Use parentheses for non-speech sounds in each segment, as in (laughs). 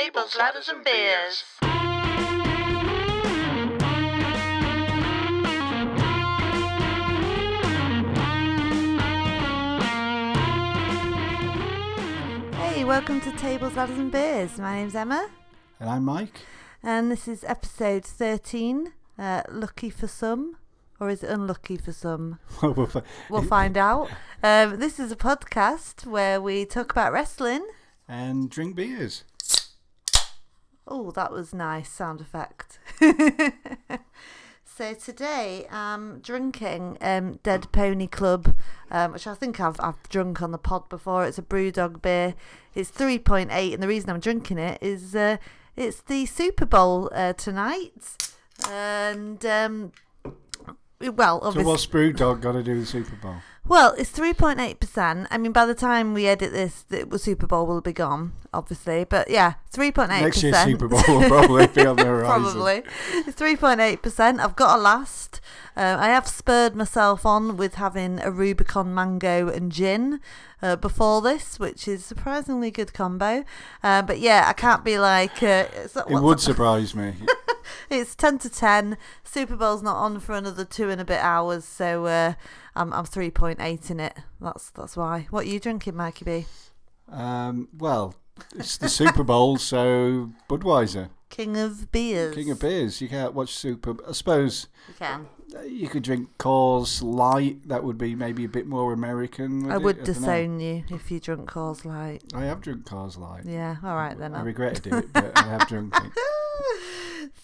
tables, ladders, and beers. Hey, welcome to Tables, Ladders and Beers. My name's Emma, And I'm Mike. and this is episode 13. Uh, lucky for some, or is it unlucky for some? (laughs) We'll fi- We'll find out. Um, this is a podcast where we talk about wrestling. and drink beers. Oh, that was nice sound effect. (laughs) so today I'm drinking um, Dead Pony Club, um, which I think I've I've drunk on the pod before. It's a BrewDog beer. It's three point eight, and the reason I'm drinking it is uh, it's the Super Bowl uh, tonight, and um, well, So obviously. what's Brewdog got to do with the Super Bowl? Well, it's three point eight percent. I mean, by the time we edit this, the Super Bowl will be gone, obviously. But yeah, three point eight Next percent. year's Super Bowl (laughs) will probably be on the horizon. Probably. It's three point eight percent. I've got a last. Uh, I have spurred myself on with having a Rubicon mango and gin uh, before this, which is surprisingly good combo. Uh, but yeah, I can't be like. Uh, It would surprise me. (laughs) it's ten to ten. Super Bowl's not on for another two and a bit hours, so uh, I'm I'm three point eight in it. That's that's why. What are you drinking, Mikey B? Um, well, it's the Super Bowl, so Budweiser, King of beers. king of beers. You can't watch Super. I suppose You can. You could drink Coors Light. That would be maybe a bit more American. I would dunno. disown you if you drunk Coors Light. I have drunk Coors Light. Yeah. All right then. I I'll- regretted it, (laughs) but I have drunk it. (laughs)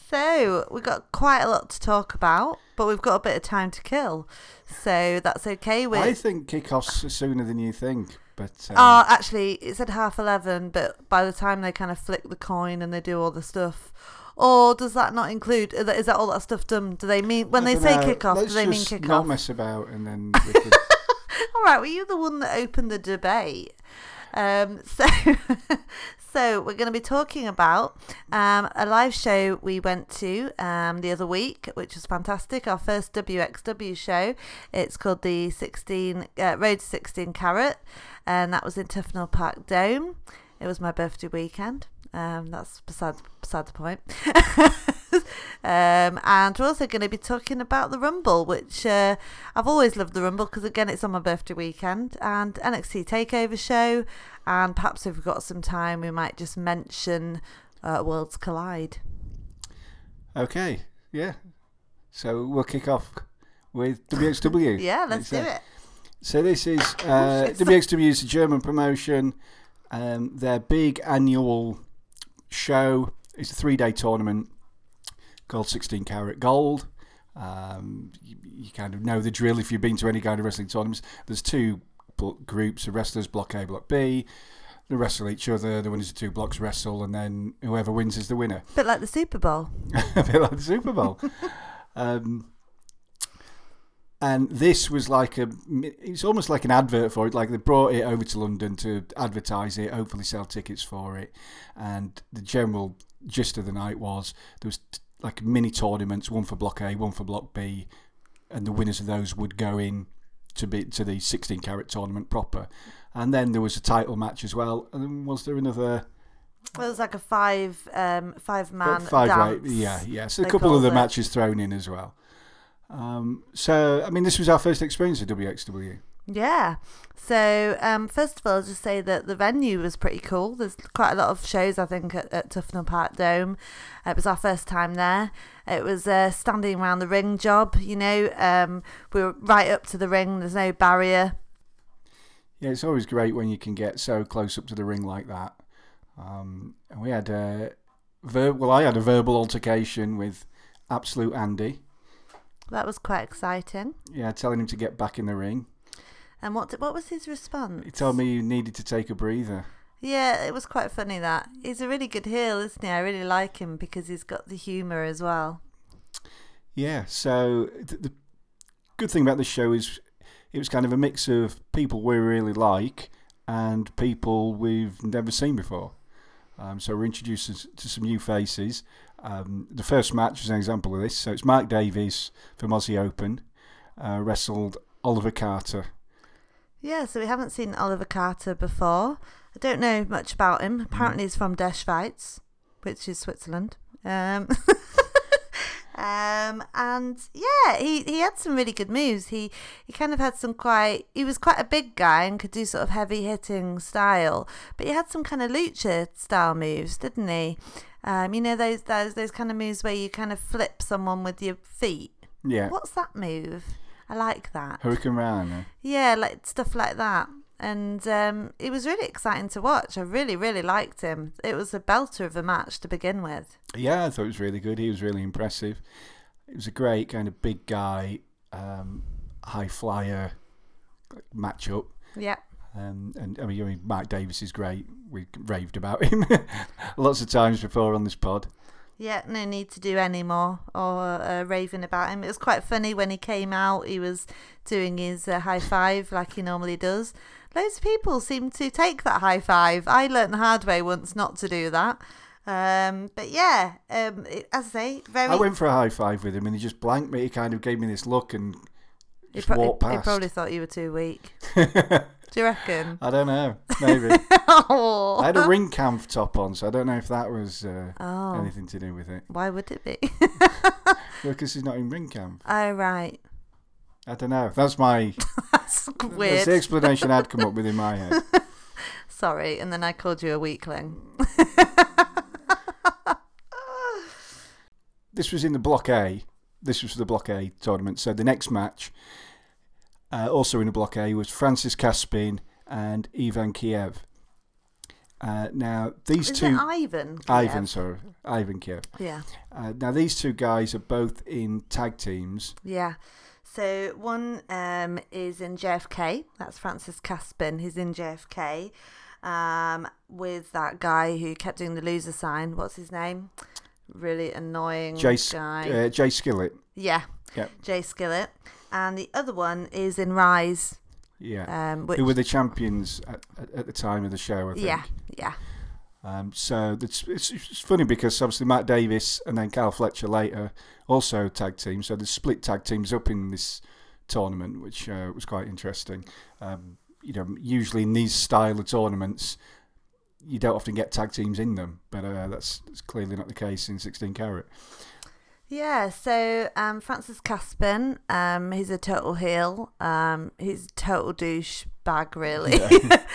So we've got quite a lot to talk about, but we've got a bit of time to kill. So that's okay. We're I think kickoffs are sooner than you think, but um, Oh, actually, it said half eleven, but by the time they kind of flick the coin and they do all the stuff, or does that not include? Is that- is that all that stuff done? Do they mean when I they say dunno, kick off? Do let's they mean just Not mess about, and then (laughs) All right, well, you're the one that opened the debate. Um, (laughs) so, so we're going to be talking about um, a live show we went to um, the other week, which was fantastic. Our first WXW show. It's called the 16 uh, Road to 16 Carat, and that was in Tufnell Park Dome. It was my birthday weekend. Um, that's beside beside the point. (laughs) um, and we're also going to be talking about the Rumble, which uh, I've always loved the Rumble because again it's on my birthday weekend and NXT Takeover show, and perhaps if we've got some time, we might just mention uh, Worlds Collide. Okay, yeah. So we'll kick off with WXW. (laughs) Yeah, let's do uh, it. So this is (laughs) uh. WXW is a German promotion. Um, their big annual show is a three-day tournament called 16 Carat Gold. Um, you, you kind of know the drill if you've been to any kind of wrestling tournaments. There's two groups of wrestlers, Block A, Block B. They wrestle each other. The winners of two blocks wrestle, and then whoever wins is the winner. (laughs) A bit like the Super Bowl. a bit like the Super Bowl. um, and this was like a, it's almost like an advert for it. Like they brought it over to London to advertise it, hopefully sell tickets for it. And the general gist of the night was there was t- like mini tournaments, one for Block A, one for Block B, and the winners of those would go in to be to the 16 carat tournament proper. And then there was a title match as well. And then was there another? Well, it was like a five um, five man five dance. right yeah yeah so a couple of the it. matches thrown in as well um, so i mean this was our first experience of wxw Yeah. So, um, first of all, I'll just say that the venue was pretty cool. There's quite a lot of shows, I think, at, at Tufnell Park Dome. It was our first time there. It was uh, standing around the ring job, you know. Um, we were right up to the ring, there's no barrier. yeah it's always great when you can get so close up to the ring like that um, and we had a ver- well i had a verbal altercation with absolute andy That was quite exciting. yeah telling him to get back in the ring And what what was his response? he told me he needed to take a breather Yeah, it was quite funny that. He's a really good heel, isn't he? I really like him because he's got the humour as well. Yeah, so th- the good thing about this show is it was kind of a mix of people we really like and people we've never seen before. Um, so we're introduced to some new faces. Um, the first match is an example of this. So it's Mark Davis from Aussie Open uh, wrestled Oliver Carter. Yeah, so we haven't seen Oliver Carter before. I don't know much about him. Apparently, he's from Fights. which is Switzerland. Um, (laughs) um, and yeah, he, he had some really good moves. He he kind of had some quite. He was quite a big guy and could do sort of heavy hitting style, but he had some kind of lucha style moves, didn't he? Um, you know those those those kind of moves where you kind of flip someone with your feet. Yeah. What's that move? I like that. Hurricanrana. Yeah, like stuff like that. And um, it was really exciting to watch. I really, really liked him. It was a belter of a match to begin with. Yeah, I thought it was really good. He was really impressive. It was a great kind of big guy, um, high flyer matchup. Yeah. Um, and I mean, I mean, Mark Davis is great. We raved about him (laughs) lots of times before on this pod. Yeah, no need to do any more or uh, raving about him. It was quite funny when he came out. He was doing his uh, high five like he normally does. Loads of people seem to take that high five. I learnt the hard way once not to do that. Um, but yeah, um, it, as I say, very. I went for a high five with him, and he just blanked me. He kind of gave me this look and he, just pro- walked he- he probably thought you were too weak. (laughs) Do you reckon? I don't know, maybe. (laughs) oh. I had a ring camp top on, so I don't know if that was uh, Oh. anything to do with it. Why would it be? (laughs) Because he's not in Ringkampf. oh right, I don't know. That's my that's (laughs) that's weird. the explanation I'd come up with in my head. Sorry, and then I called you a weakling. This was in the Block A. This was for the Block A tournament. So the next match, uh, also in the Block A, was Francis Kaspin and Ivan Kiev. Uh, now these Is two, Ivan? Ivan, Yeah. sorry, Ivan Kiev. Yeah. Uh, now these two guys are both in tag teams. Yeah. So one um, is in JFK. That's Francis Kaspin. He's in JFK um, with that guy who kept doing the loser sign. What's his name? Really annoying Jay, guy. uh, Jay Skillett. yeah. Yep. Jay Skillett. And the other one is in Rise. Yeah. Um, which, Who were the champions at, at, the time of the show? I think. yeah, yeah, Um, so it's, it's, it's funny because obviously Matt Davis and then Carl Fletcher later also tag team. So there's split tag teams up in this tournament, which uh, was quite interesting. Um, you know, usually in these style of tournaments, you don't often get tag teams in them, but uh, that's, that's clearly not the case in 16 carat. Yeah, so um, Francis Kaspin, um, he's a total heel. Um, he's a total douche bag, really.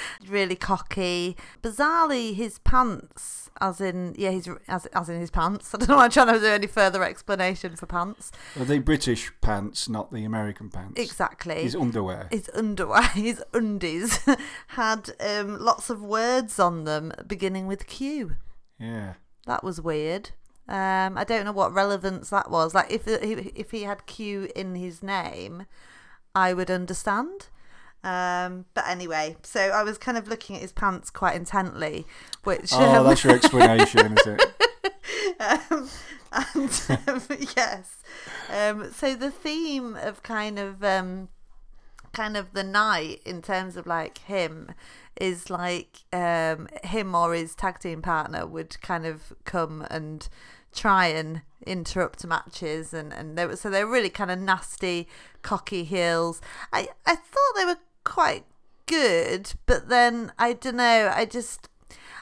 (laughs) really cocky. Bizarrely, his pants, as in, yeah, he's as, as in his pants. (laughs) I don't know why I'm trying to do any further explanation for pants. Are they British pants, not the American pants? Exactly. His underwear. his underwear, (laughs) his undies, had um, lots of words on them beginning with Q. Yeah. That was weird. Um, I don't know what relevance that was. Like if if he had Q in his name, I would understand. Um, but anyway, so I was kind of looking at his pants quite intently, which Oh, um, that's your explanation, is it? (laughs) um, and um, (laughs) yes, um, so the theme of kind of um, kind of the night in terms of like him is like um, him or his tag team partner would kind of come and try and interrupt matches and and they were so they were really kind of nasty cocky heels. I i thought they were quite good but then i don't know i just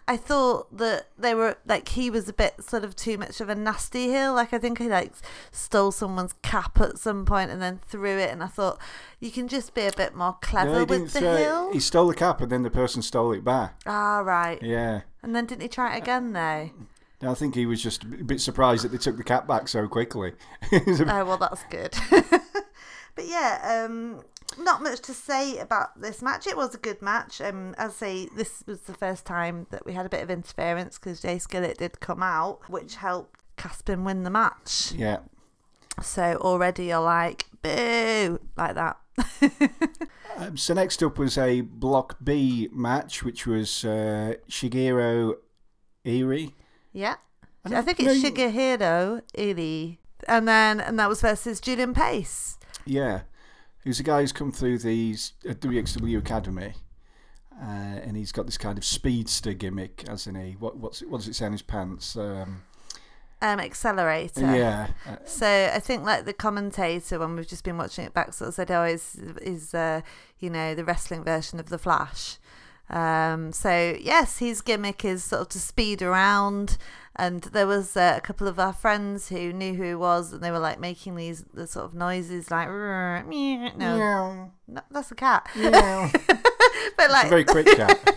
I thought that they were like he was a bit sort of too much of a nasty heel. Like I think he like stole someone's cap at some point and then threw it. And I thought you can just be a bit more clever No, with the heel. He stole the cap and then the person stole it back. Ah right. Yeah. And then didn't he try it again though? I think he was just a bit surprised that they took the cap back so quickly. It was a bit- Oh well, that's good. (laughs) but yeah, um, not much to say about this match. It was a good match. Um, as I say, this was the first time that we had a bit of interference because Jay Skillett did come out, which helped Kaspin win the match. yeah. So already you're like, boo, like that. (laughs) Um, so next up was a Block B match, which was uh, Shigeru Irie. yeah. I I think it's Shigeru Irie. And then, and that was versus Julian Pace. Yeah. Who's a guy who's come through the uh, WXW Academy. Uh, and he's got this kind of speedster gimmick, hasn't he? What, what's it, what does it say on his pants? Um, Um, accelerator. yeah. Uh, So I think like the commentator when we've just been watching it back sort of said, "Oh, is is uh, you know the wrestling version of the Flash." Um, so yes, his gimmick is sort of to speed around and there was uh, a couple of our friends who knew who he was, and they were like making these the sort of noises like no, Meow, no, that's a cat, meow. (laughs) but like It's a very quick cat.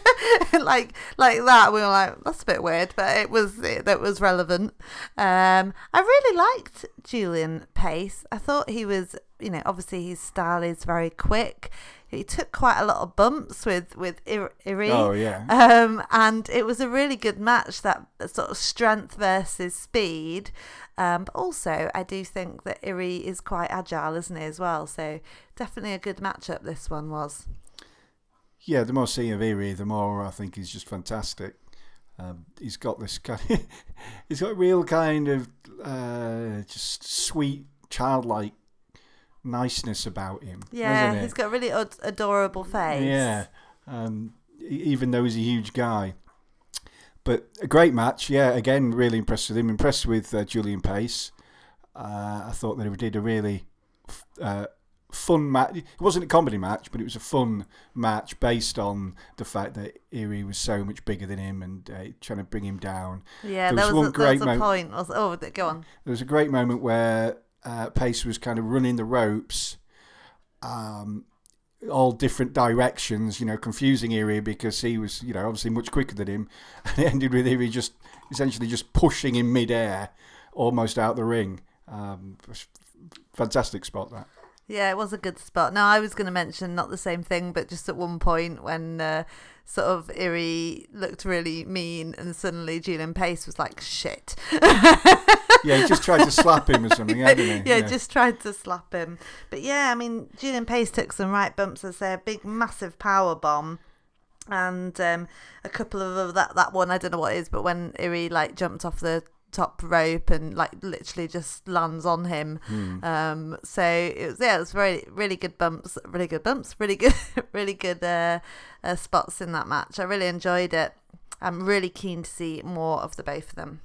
(laughs) like like that. We were like, that's a bit weird, but it was it, that was relevant. Um, I really liked Julian Pace. I thought he was, you know, obviously his style is very quick. He took quite a lot of bumps with with Ir- Irie. Oh yeah. Um, and it was a really good match, that sort of strength versus speed. Um, but also, I do think that Irie is quite agile, isn't he, as well? So definitely a good matchup, this one was. Yeah, the more I see of Irie, the more I think he's just fantastic. Um, he's got this kind. (laughs) he's got a real kind of uh, just sweet, childlike niceness about him. Yeah, he's got a really ad- adorable face. Yeah, um, even though he's a huge guy. But a great match, yeah. Again, really impressed with him. Impressed with uh, Julian Pace. Uh, I thought that he did a really f- uh, fun match. It wasn't a comedy match, but it was a fun match based on the fact that Irie was so much bigger than him and uh, trying to bring him down. Yeah, There there was was, one a, there was great a point. Was, oh, go on. There was a great moment where uh, Pace was kind of running the ropes, um, all different directions, you know, confusing Irie because he was, you know, obviously much quicker than him. (laughs) And it ended with Irie just essentially just pushing in midair, almost out the ring. Um, fantastic spot that. Yeah, it was a good spot. Now, I was going to mention not the same thing, but just at one point when uh, sort of Irie looked really mean and suddenly Julian Pace was like, shit. (laughs) Yeah, he just tried to slap him or (laughs) something, hadn't he? yeah, just tried to slap him. But yeah, I mean, Julian Pace took some right bumps as they a big, massive power bomb. And um, a couple of that that one I don't know what it is, but when Erie like jumped off the top rope and like literally just lands on him. Hmm. Um, so it was yeah, it was very really good bumps, really good bumps, (laughs) really good, really good uh, uh, spots in that match. I really enjoyed it. I'm really keen to see more of the both of them.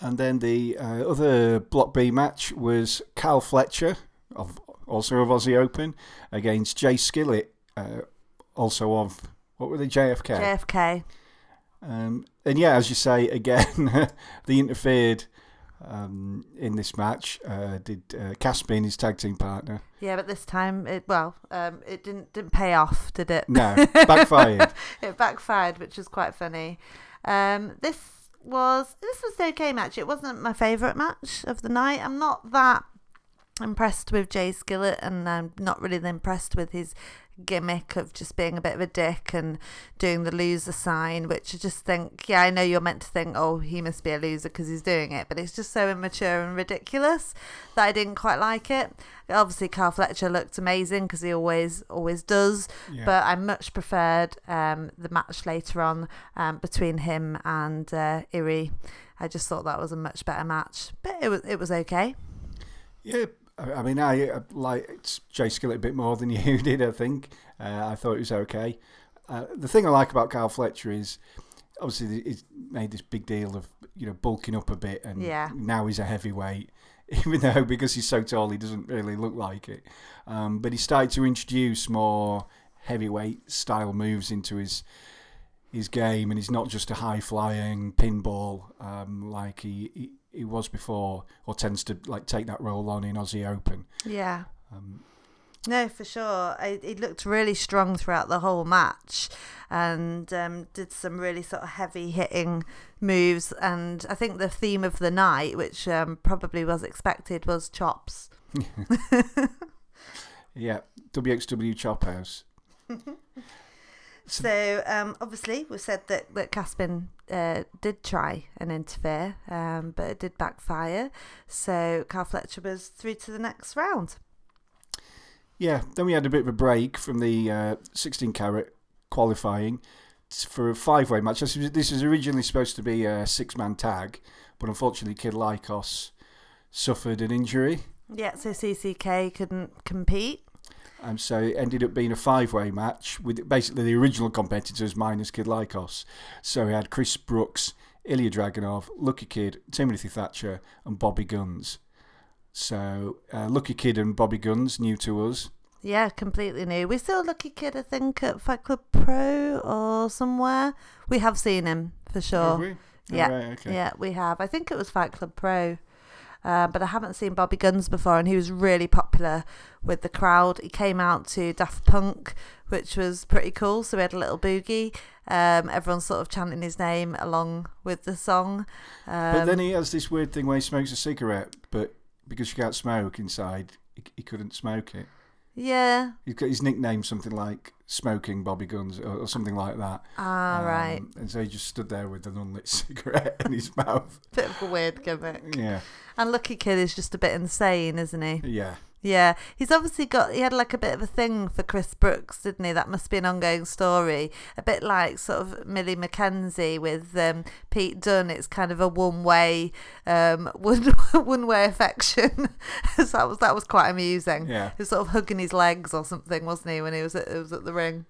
And then the uh, other Block B match was Cal Fletcher, of also of Aussie Open, against Jay Skillett, uh, also of what were they JFK. JFK. Um, and yeah, as you say, again, (laughs) they interfered um, in this match. Uh, did uh, Kaspin, his tag team partner? Yeah, but this time it well, um, it didn't didn't pay off, did it? No, (laughs) backfired. (laughs) it backfired, which was quite funny. Um, this was this was the okay match. It wasn't my favourite match of the night. I'm not that impressed with Jay Skillett, and I'm not really impressed with his gimmick of just being a bit of a dick and doing the loser sign, which I just think, yeah, I know you're meant to think, oh, he must be a loser because he's doing it, but it's just so immature and ridiculous that I didn't quite like it. Obviously, Carl Fletcher looked amazing because he always always does, Yeah. but I much preferred um, the match later on um, between him and uh, Irie. I just thought that was a much better match, but it was it was okay. Yeah, I mean, I uh, liked Jay Skillett a bit more than (laughs) you did. I think uh, I thought it was okay. Uh, the thing I like about Carl Fletcher is obviously he's made this big deal of you know bulking up a bit, and Yeah. now he's a heavyweight. (laughs) Even though because he's so tall, he doesn't really look like it. Um, but he started to introduce more heavyweight style moves into his his game, and he's not just a high flying pinball um, like he, he he was before, or tends to like take that role on in Aussie Open. Yeah. Um, No, for sure. He looked really strong throughout the whole match and um, did some really sort of heavy hitting moves. And I think the theme of the night, which um, probably was expected, was chops. (laughs) (laughs) yeah, WXW Chop House. (laughs) So um, obviously, we said that that Kaspin uh, did try and interfere, um, but it did backfire. So Carl Fletcher was through to the next round. Yeah, then we had a bit of a break from the uh, 16 carat qualifying for a five way match. This was, this was originally supposed to be a six man tag, but unfortunately, Kid Lykos suffered an injury. Yeah, so CCK couldn't compete. Um, so it ended up being a five-way match with basically the original competitors minus Kid Lykos. So we had Chris Brookes, Ilya Dragunov, Lucky Kid, Timothy Thatcher, and Bobby Gunns. So uh, Lucky Kid and Bobby Gunns, new to us. Yeah, completely new. We saw Lucky Kid, I think, at Fight Club Pro or somewhere. We have seen him for Have sure. we? Oh, Yeah, right, okay. yeah, we have. I think it was Fight Club Pro, uh, but I haven't seen Bobby Gunns before, and he was really popular with the crowd. He came out to Daft Punk, which was pretty cool. So we had a little boogie. Um, everyone's sort of chanting his name along with the song. Um, But then he has this weird thing where he smokes a cigarette, but because you can't smoke inside, he, he couldn't smoke it. Yeah, He's got his nickname something like Smoking Bobby Gunns or, or something like that. ah, Um, right, And so he just stood there with an unlit (laughs) cigarette in his mouth. bit of a weird gimmick. Yeah, And Lucky Kid is just a bit insane, isn't he? yeah. Yeah, he's obviously got. He had like a bit of a thing for Chris Brookes, didn't he? That must be an ongoing story. A bit like sort of Millie McKenzie with um, Pete Dunne. It's kind of a (laughs) one way, um, one one way affection. (laughs) so that was that was quite amusing. Yeah. He was sort of hugging his legs or something, wasn't he, when he was at he was at the ring?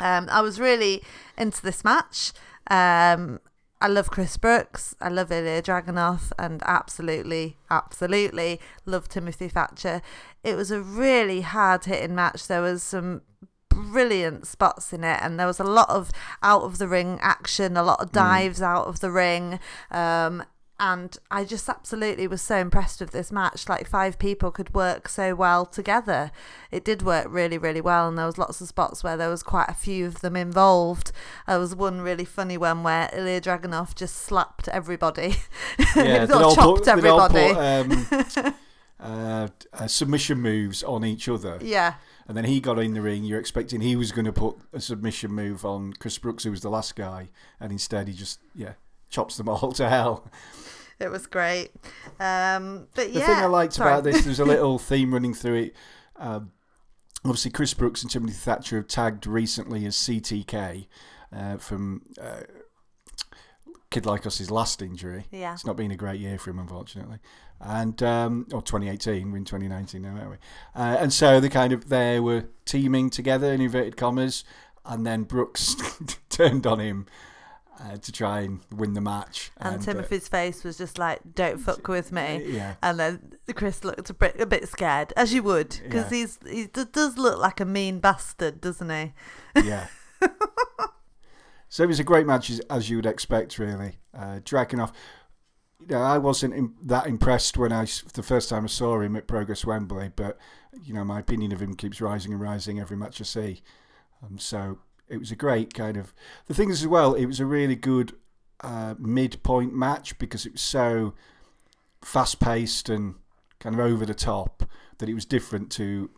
Um, I was really into this match. Um, I love Chris Brookes. I love Ilya Dragunov, and absolutely, absolutely love Timothy Thatcher. It was a really hard hitting match. There was some brilliant spots in it, and there was a lot of out of the ring action, a lot of dives out of the ring. Um, and I just absolutely was so impressed with this match. Like five people could work so well together. It did work really, really well, and there was lots of spots where there was quite a few of them involved. There was one really funny one where Ilya Dragunov just slapped everybody, (laughs) Yeah, or chopped put, everybody. put um, (laughs) uh, uh, submission moves on each other. yeah, And then he got in the ring. You're expecting he was going to put a submission move on Chris Brookes, who was the last guy, and instead he just yeah chops them all (laughs) to hell. it was great. Um, but The thing I liked sorry. about this, there's a (laughs) little theme running through it. Um, obviously, Chris Brookes and Timothy Thatcher have tagged recently as CTK uh, from uh, Kid Lykos's last injury. Yeah. It's not been a great year for him, unfortunately. And um, or 2018, we're in 2019 now, aren't we? Uh, and so they kind of they were teaming together in inverted commas, and then Brookes (laughs) turned on him uh, to try and win the match. And, uh, Timothy's face was just like, "Don't fuck (laughs) with me." yeah, And then Chris looked a bit, a bit scared, as you would, because Yeah. he's he d- does look like a mean bastard, doesn't he? yeah. (laughs) so it was a great match, as, as you would expect, really. Uh, Dragunov, you know, I wasn't im- that impressed when I the first time I saw him at Progress Wembley, but you know, my opinion of him keeps rising and rising every match I see. Um, so it was a great kind of. The thing is, as well, it was a really good uh, midpoint match because it was so fast paced and kind of over the top that it was different to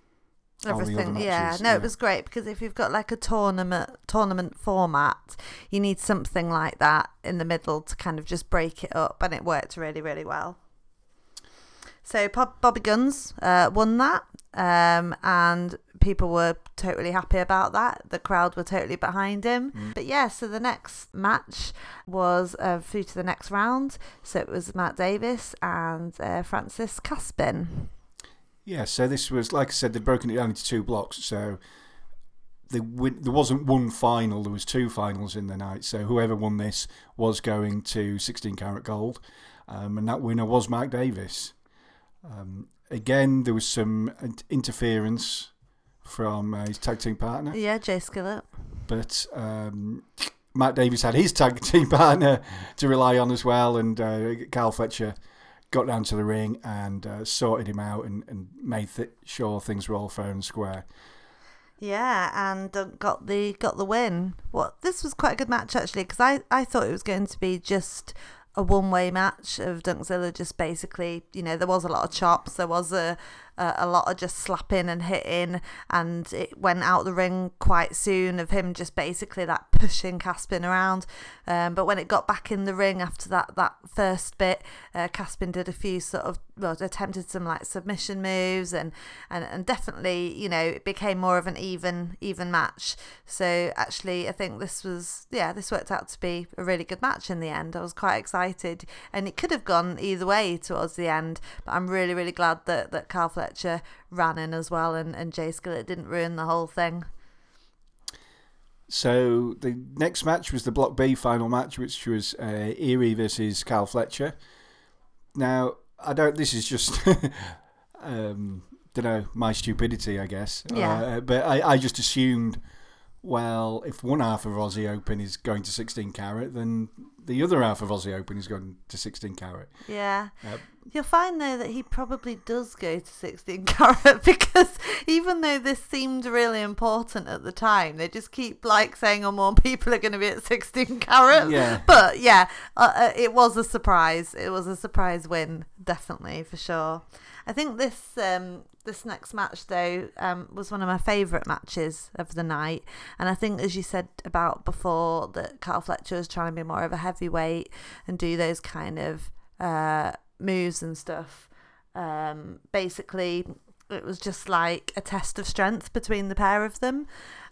all the other Everything, yeah. No, yeah. it was great because if you've got like a tournament tournament format, you need something like that in the middle to kind of just break it up, and it worked really, really well. So Bob, Bobby Gunns uh, won that, um, and people were totally happy about that. The crowd were totally behind him. Mm. But yeah, so the next match was uh, through to the next round. So it was Matt Davis and uh, Francis Kaspin. Yeah, so this was like I said, they'd broken it down into two blocks. So the win- there wasn't one final; there was two finals in the night. So whoever won this was going to 16 carat gold, um, and that winner was Mark Davis. Um, again, there was some interference from uh, his tag team partner, Yeah, Jay Skillett. but um, Matt Davis had his tag team (laughs) partner to rely on as well, and uh, Carl Fletcher got down to the ring and uh, sorted him out and, and made th- sure things were all fair and square. Yeah, and uh, got the got the win. What this was quite a good match actually because I I thought it was going to be just a one way match of Dunkzilla. Just basically, you know, there was a lot of chops. There was a a, a lot of just slapping and hitting, and it went out the ring quite soon of him just basically that pushing Kaspin around. Um, but when it got back in the ring after that that first bit, uh, Kaspin did a few sort of well attempted some like submission moves and and and definitely you know it became more of an even even match. So actually, I think this was yeah this worked out to be a really good match in the end. I was quite excited, and it could have gone either way towards the end. But I'm really really glad that that Carl ran in as well, and and Jay Skillett didn't ruin the whole thing. So the next match was the Block B final match, which was uh, Irie versus Cal Fletcher. Now, I don't. This is just, (laughs) um, don't know, my stupidity, I guess. Yeah. Uh, but I, I just assumed, well, if one half of Aussie Open is going to 16 carat, then the other half of Aussie Open is going to 16 carat. Yeah. Uh, You'll find though that he probably does go to 16 (laughs) carat because even though this seemed really important at the time, they just keep like saying, "Oh, more people are going to be at 16 carat." Yeah. But yeah, uh, uh, it was a surprise. It was a surprise win, definitely for sure. I think this um, this next match though um, was one of my favourite matches of the night, and I think as you said about before that Carl Fletcher was trying to be more of a heavyweight and do those kind of uh, moves and stuff. Um, basically, it was just like a test of strength between the pair of them,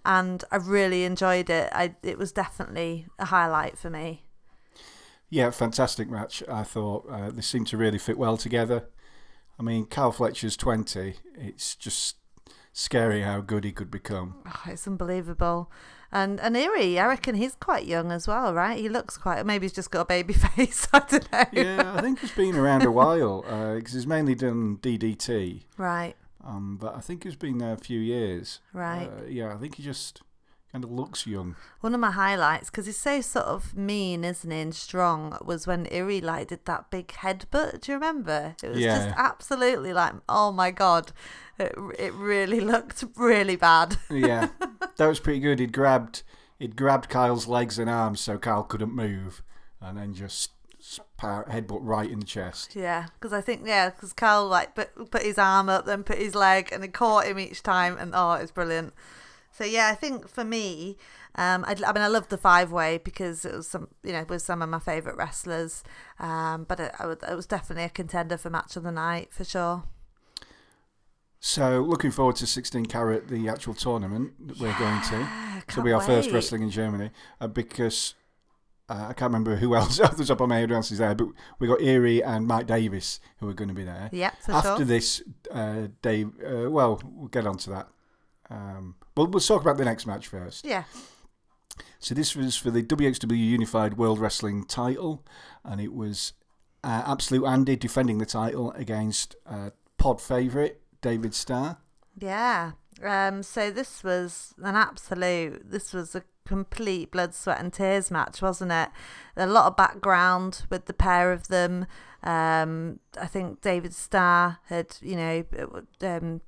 and I really enjoyed it. I it was definitely a highlight for me. Yeah, fantastic match. I thought uh, they seemed to really fit well together. I mean, Cal Fletcher's 20. It's just scary how good he could become. Oh, it's unbelievable. And and Irie, I reckon he's quite young as well, right? He looks quite. Maybe he's just got a baby (laughs) face. I don't know. Yeah, I think he's been around a while because he's mainly done DDT. Right. Um, but I think he's been there a few years. Right. Uh, yeah, I think he just kind of looks young. One of my highlights, because he's so sort of mean, isn't he, and strong, was when Irie like did that big headbutt. Do you remember? It was Yeah. just absolutely like, oh my god, it it really looked really bad. Yeah, (laughs) that was pretty good. He'd grabbed he'd grabbed Kyle's legs and arms so Kyle couldn't move, and then just headbutt right in the chest. Yeah, because I think yeah, because Carl like put put his arm up, then put his leg, and he caught him each time, and oh, it's brilliant. So yeah, I think for me, um, I, I mean, I loved the five way because it was some, you know, with some of my favourite wrestlers. Um, but it, would, it was definitely a contender for match of the night for sure. So looking forward to 16 carat, the actual tournament that we're going to. Yeah, So can't be our first wrestling in Germany uh, because uh, I can't remember who (laughs) else off the top of my head who else is there, but we got Irie and Mike Davis who are going to be there. Yeah, After sure. this, uh, Dave. Uh, well, we'll get on to that. Um, but we'll talk about the next match first. Yeah, So this was for the WXW Unified World Wrestling title, and it was uh, Absolute Andy defending the title against uh, Pod favourite David Starr. yeah. Um, so this was an absolute. This was a complete blood, sweat, and tears match, wasn't it? A lot of background with the pair of them. Um, I think David Starr had, you know, um,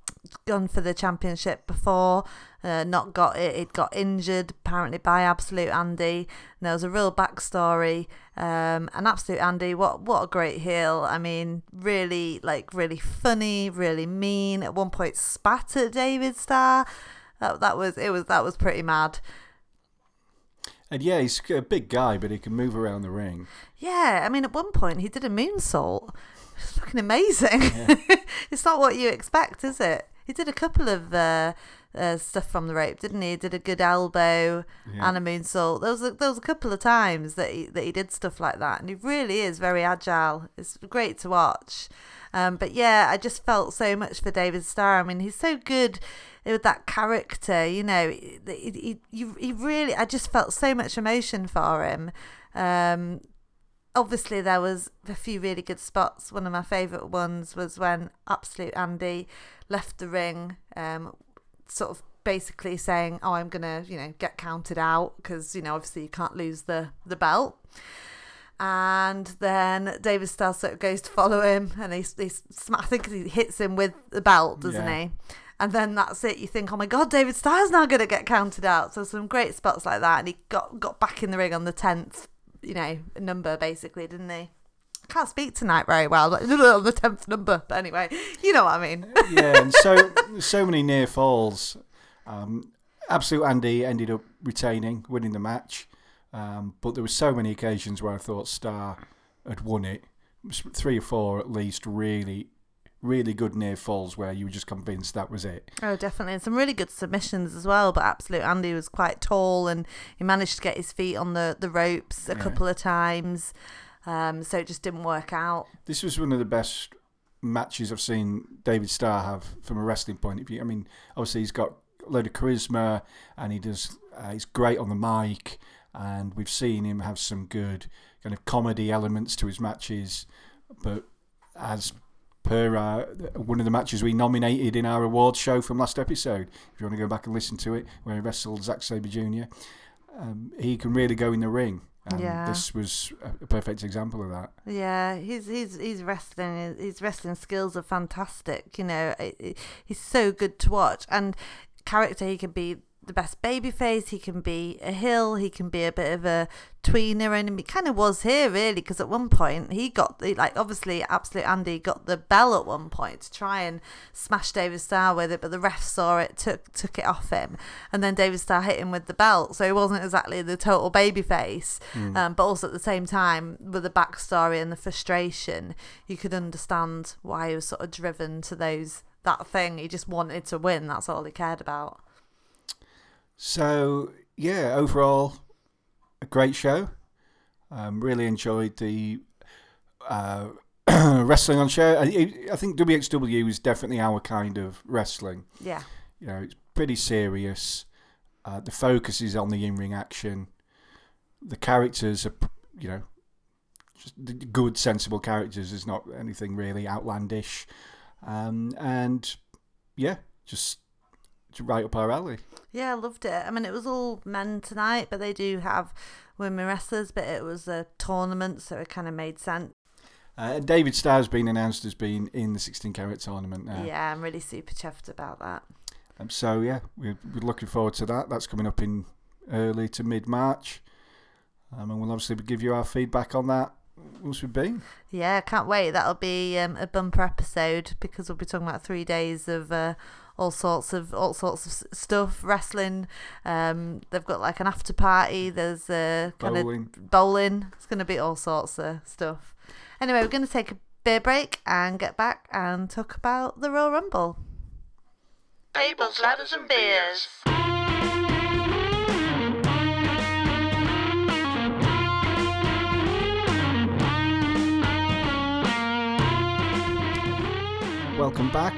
gone for the championship before, uh, not got it. He'd got injured apparently by Absolute Andy. And there was a real backstory. Um, and Absolute Andy, what what a great heel! I mean, really like really funny, really mean. At one point, spat at David Starr. That that was it was that was pretty mad. And yeah, he's a big guy, but he can move around the ring. Yeah, I mean, at one point he did a moonsault. It's fucking amazing. (laughs) it's not what you expect, is it? He did a couple of uh, uh, stuff from the rope, didn't he? He did a good elbow Yeah. and a moonsault. There was a, there was a couple of times that he that he did stuff like that, and he really is very agile. It's great to watch. Um, but yeah, I just felt so much for David Starr. I mean, he's so good with that character. You know, he, he, he, he really. I just felt so much emotion for him. Um, obviously there was a few really good spots. One of my favourite ones was when Absolute Andy left the ring, um, sort of basically saying, "Oh, I'm gonna, you know, get counted out because you know, obviously you can't lose the the belt." And then David Starr sort of goes to follow him, and he, he sm- I think he hits him with the belt, doesn't Yeah. he? And then that's it. You think, oh my God, David Starr's now going to get counted out. So some great spots like that, and he got got back in the ring on the tenth, you know, number basically, didn't he? I can't speak tonight very well, but (laughs) on the tenth number. But anyway, you know what I mean. (laughs) yeah, and so so many near falls. Um, Absolute Andy ended up retaining, winning the match, um, but there were so many occasions where I thought Starr had won it. Three or four at least, really, really good near falls where you were just convinced that was it. Oh, definitely. And some really good submissions as well. But Absolute Andy was quite tall and he managed to get his feet on the, the ropes a Yeah. couple of times. Um, so it just didn't work out. This was one of the best matches I've seen David Starr have from a wrestling point of view. I mean, obviously he's got a load of charisma and he does. Uh, he's great on the mic, and we've seen him have some good kind of comedy elements to his matches. But as per uh, one of the matches we nominated in our awards show from last episode, if you want to go back and listen to it, where he wrestled Zack Sabre Jr., um, he can really go in the ring. And Yeah. this was a perfect example of that. Yeah, he's he's he's wrestling. His wrestling skills are fantastic. You know, he's so good to watch. And character, he can be the best babyface. He can be a heel. He can be a bit of a tweener, and he kind of was here really because at one point he got the like obviously absolute Andy got the bell at one point to try and smash David Starr with it, but the ref saw it, took took it off him, and then David Starr hit him with the belt. So he wasn't exactly the total babyface, um, but also at the same time with the backstory and the frustration, you could understand why he was sort of driven to those that thing. He just wanted to win. That's all he cared about. So yeah, overall, a great show. Um, really enjoyed the uh, (clears throat) wrestling on show. I, I think WXW is definitely our kind of wrestling. Yeah. You know, it's pretty serious. Uh, the focus is on the in-ring action. The characters are, you know, just good, sensible characters. There's not anything really outlandish, um, and yeah, just right up our alley. Yeah, I loved it. I mean, it was all men tonight, but they do have women wrestlers, but it was a tournament, so it kind of made sense. Uh, David Starr's been announced as being in the 16 carat tournament now. Yeah, I'm really super chuffed about that. Um, so yeah, we're, we're looking forward to that. That's coming up in early to mid March, um, and we'll obviously give you our feedback on that once we've been. Yeah, can't wait. That'll be um, a bumper episode because we'll be talking about three days of uh, all sorts of all sorts of stuff, wrestling. Um, they've got like an after party. There's uh, kind Bowling. of bowling. It's going to be all sorts of stuff. Anyway, we're going to take a beer break and get back and talk about the Royal Rumble. Tables, ladders, and beers. Welcome back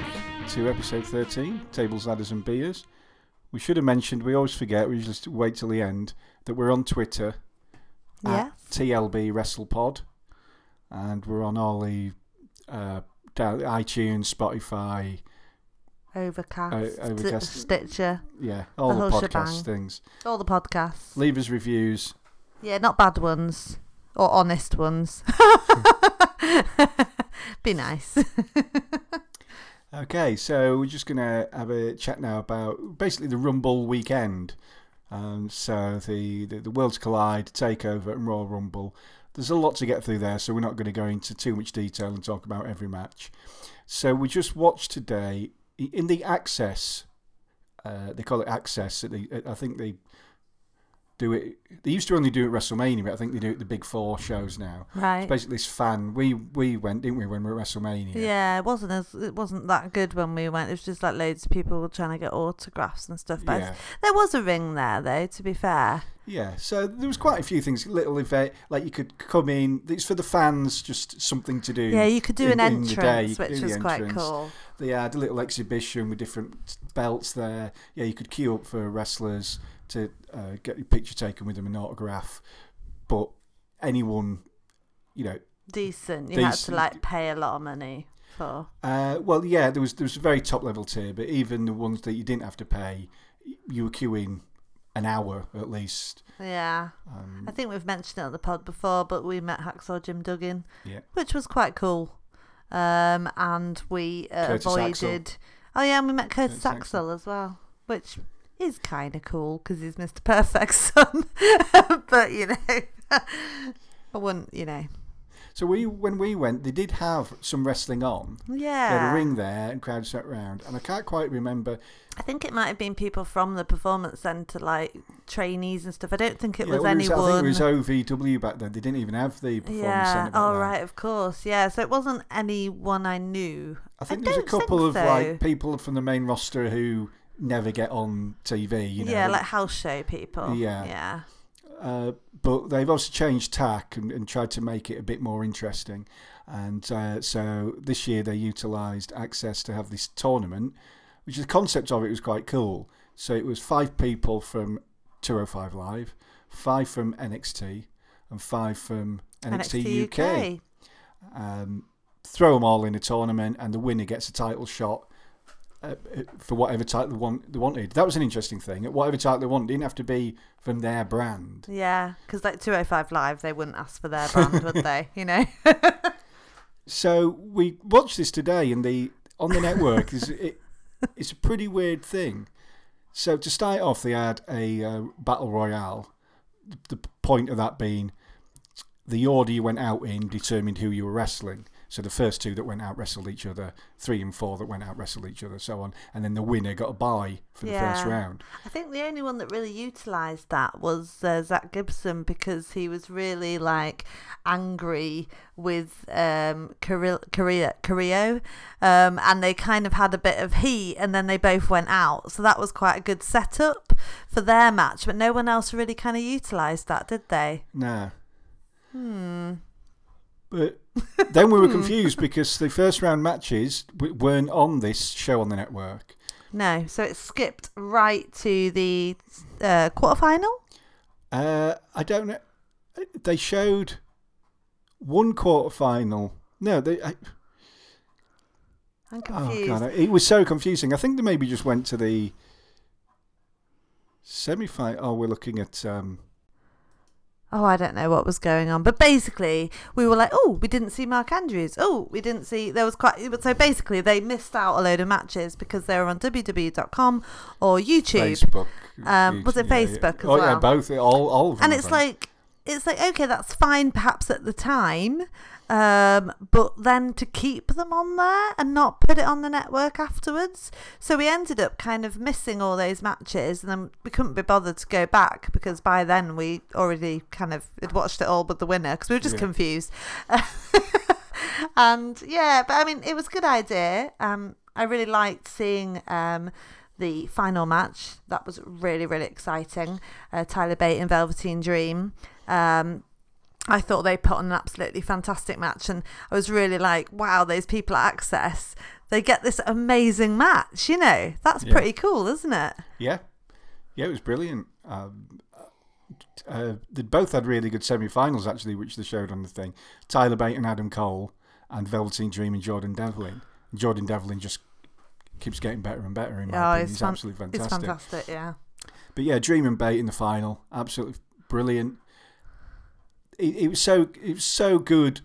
to episode 13, Tables, Ladders and Beers. We should have mentioned, we always forget, we just wait till the end, that we're on Twitter Yeah. at TLB WrestlePod, and we're on all the uh, iTunes, Spotify, Overcast, Uh, Overcast. St- Stitcher, yeah, all The the, podcast shebang. things. all the podcasts. Leave us reviews. Yeah, not bad ones or honest ones. (laughs) Be nice. (laughs) Okay, so we're just going to have a chat now about basically the Rumble weekend. Um, so the, the, the Worlds Collide, Takeover, and Royal Rumble. There's a lot to get through there, so we're not going to go into too much detail and talk about every match. So we just watched today in the Axxess. Uh, they call it Axxess. I think they do it. They used to only do it at WrestleMania, but I think they do it at the big four shows now. right. It's basically this fan. We we went, didn't we, when we were at WrestleMania? Yeah, it wasn't as it wasn't that good when we went. It was just like loads of people were trying to get autographs and stuff. But Yeah. there was a ring there, though. To be fair, Yeah, so there was quite a few things, little event, like you could come in. It's for the fans, just something to do. yeah, you could do in- an day, entrance, could which was quite cool. They had a little exhibition with different belts there. Yeah, you could queue up for wrestlers to uh, get your picture taken with them, an autograph. But anyone, you know, Decent. You had to like pay a lot of money for. uh, well, yeah, there was there was a very top level tier, but even the ones that you didn't have to pay, you were queuing an hour at least. Yeah, Um, I think we've mentioned it on the pod before, but we met Hacksaw Jim Duggan, yeah, which was quite cool. Um, and we uh, avoided. Oh yeah, and we met Curtis, Curtis Axel. Axel as well, which is kind of cool because he's Mr. Perfect's (laughs) son. but you know, I wouldn't. You know, So we when we went, they did have some wrestling on. They had yeah. a ring there and crowd sat round, and I can't quite remember. I think it might have been people from the performance centre, like trainees and stuff. I don't think it Yeah, was well, I think anyone. it was OVW back then. They didn't even have the performance yeah. centre. Oh then. right, of course. Yeah. So it wasn't anyone I knew. I think I there's a couple of like people from the main roster who never get on TV. You know, yeah, like house show people. Yeah. Yeah. Uh, but they've also changed tack and, and tried to make it a bit more interesting. And uh, so this year they utilised Axxess to have this tournament, which the concept of it was quite cool. So it was five people from 205 Live, five from NXT, and five from NXT, UK. Um, throw them all in a tournament, and the winner gets a title shot uh, for whatever title they, want, they wanted. That was an interesting thing. At whatever title they wanted, didn't have to be from their brand. Yeah, because like 205 Live, they wouldn't ask for their brand, would (laughs) they? You know? So we watched this today, and the on the network is (laughs) it, it's a pretty weird thing. So to start off, they had a uh, battle royale. The point of that being the order you went out in determined who you were wrestling. So the first two that went out wrestled each other, three and four that went out wrestled each other, so on, and then the winner got a bye for the first round. I think the only one that really utilised that was uh, Zack Gibson because he was really like angry with um, Carrillo um, and they kind of had a bit of heat and then they both went out. So that was quite a good setup for their match, but no one else really kind of utilised that, did they? No. Hmm. But then we were confused because the first round matches weren't on this show on the network. No, so it skipped right to the uh, quarterfinal. Uh, I don't know. They showed one quarter final. No, they. I, I'm oh confused. god, it was so confusing. I think they maybe just went to the semi final. Oh, we're looking at. Um, Oh, I don't know what was going on, but basically we were like, oh, we didn't see Mark Andrews. Oh, we didn't see. There was quite. So basically, they missed out a load of matches because they were on WWE.com or YouTube, Facebook. Um, was it yeah, yeah. Facebook as Oh yeah, well? both. All, all of them. and it's like it's like okay, that's fine, perhaps at the time, um, but then to keep them on there and not put it on the network afterwards. So we ended up kind of missing all those matches, and then we couldn't be bothered to go back because by then we already kind of had watched it all but the winner because we were just Yeah. confused. (laughs) and yeah, but I mean, it was a good idea. Um, I really liked seeing um, the final match. That was really, really exciting. Uh, Tyler Bate and Velveteen Dream. Um, I thought they put on an absolutely fantastic match, and I was really like, wow, those people at Axxess, they get this amazing match. You know, that's Yeah. pretty cool, isn't it? Yeah, yeah, it was brilliant. Um, uh, they both had really good semi-finals actually, which they showed on the thing. Tyler Bate and Adam Cole, and Velveteen Dream and Jordan Devlin. Jordan Devlin just keeps getting better and better in my Oh, opinion. it's He's fan- absolutely It's fantastic. fantastic, yeah. But yeah, Dream and Bate in the final, absolutely brilliant. It, it was so it was so good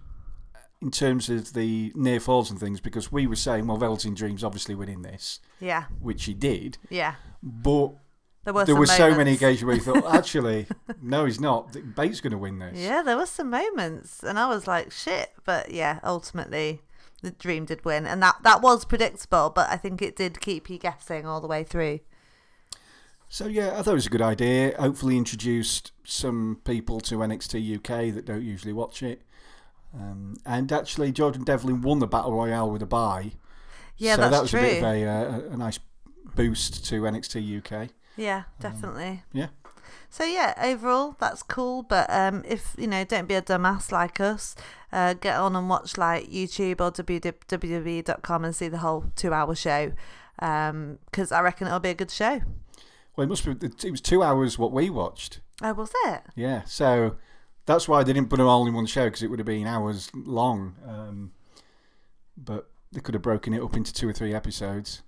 in terms of the near falls and things because we were saying, well, Velveteen Dream's obviously winning this, Yeah, which he did, yeah. but There were, there were so many occasions where you thought, (laughs) actually, no, he's not. Bate's going to win this. Yeah, there were some moments, and I was like, shit. But yeah, ultimately, the dream did win, and that that was predictable. But I think it did keep you guessing all the way through. So yeah, I thought it was a good idea. Hopefully, introduced some people to NXT UK that don't usually watch it. Um, and actually, Jordan Devlin won the battle royale with a bye. Yeah, so that's that was true. a bit of a, uh, a nice boost to NXT UK. Yeah, definitely. Yeah. So yeah, overall that's cool. But um, if you know, don't be a dumbass like us. Uh, get on and watch like YouTube or WWE.com and see the whole two-hour show. Because I reckon it'll be a good show. Well, it must be. It was two hours what we watched. Oh, was it? Yeah, so that's why they didn't put them all in one show because it would have been hours long. Um, but they could have broken it up into two or three episodes.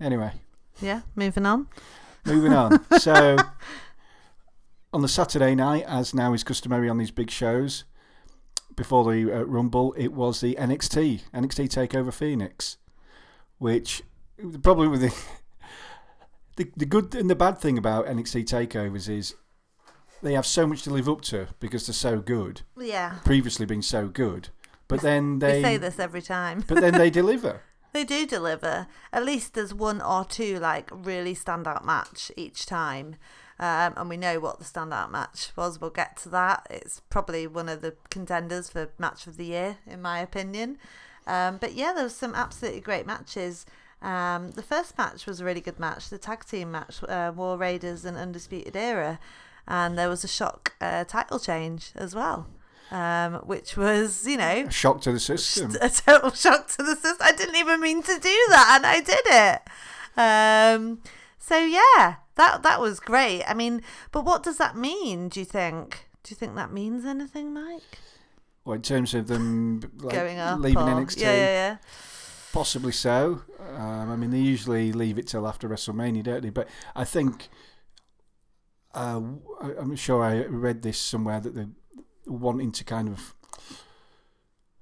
Anyway, Yeah. Moving on. moving on. (laughs) so on the Saturday night, as now is customary on these big shows, before the uh, Rumble, it was the NXT NXT Takeover Phoenix, which problem with the the, the good and the bad thing about NXT takeovers is they have so much to live up to because they're so good. Yeah. Previously been so good, but then (laughs) they we say this every time. but then they (laughs) deliver. They do deliver. At least there's one or two like really standout match each time. Um, and we know what the standout match was. We'll get to that. It's probably one of the contenders for match of the year, in my opinion. Um, but yeah, there was some absolutely great matches. Um, the first match was a really good match, the tag team match, uh, War Raiders and Undisputed Era, and there was a shock uh, title change as well, um, which was you know A shock to the system. a total (laughs) shock to the system. I didn't even mean to do that, and I did it. Um, so yeah, that that was great. I mean, but what does that mean? Do you think? Do you think that means anything, Mike? Well, in terms of them like, Going up, leaving or- NXT, Yeah, yeah, Possibly so. Um, I mean, they usually leave it till after WrestleMania, don't they? But I think uh, I'm sure I read this somewhere that they're wanting to kind of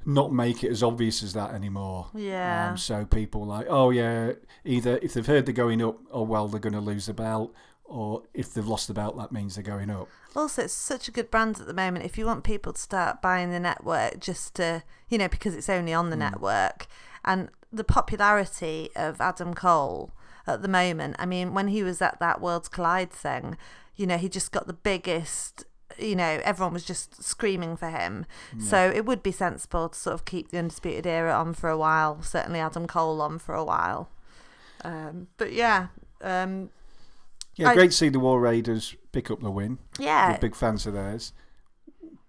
not make it as obvious as that anymore. Yeah. Um, so people like, oh yeah, either if they've heard they're going up, oh well, they're going to lose the belt, or if they've lost the belt, that means they're going up. Also, it's such a good brand at the moment. If you want people to start buying the network just to, you know, because it's only on the network, and the popularity of Adam Cole at the moment. I mean, when he was at that Worlds Collide thing, you know, he just got the biggest. You know, everyone was just screaming for him. So it would be sensible to sort of keep the Undisputed Era on for a while. Certainly, Adam Cole on for a while. Um, but yeah, um, Yeah, I- great to see the War Raiders pick up the win. yeah, We're big fans of theirs.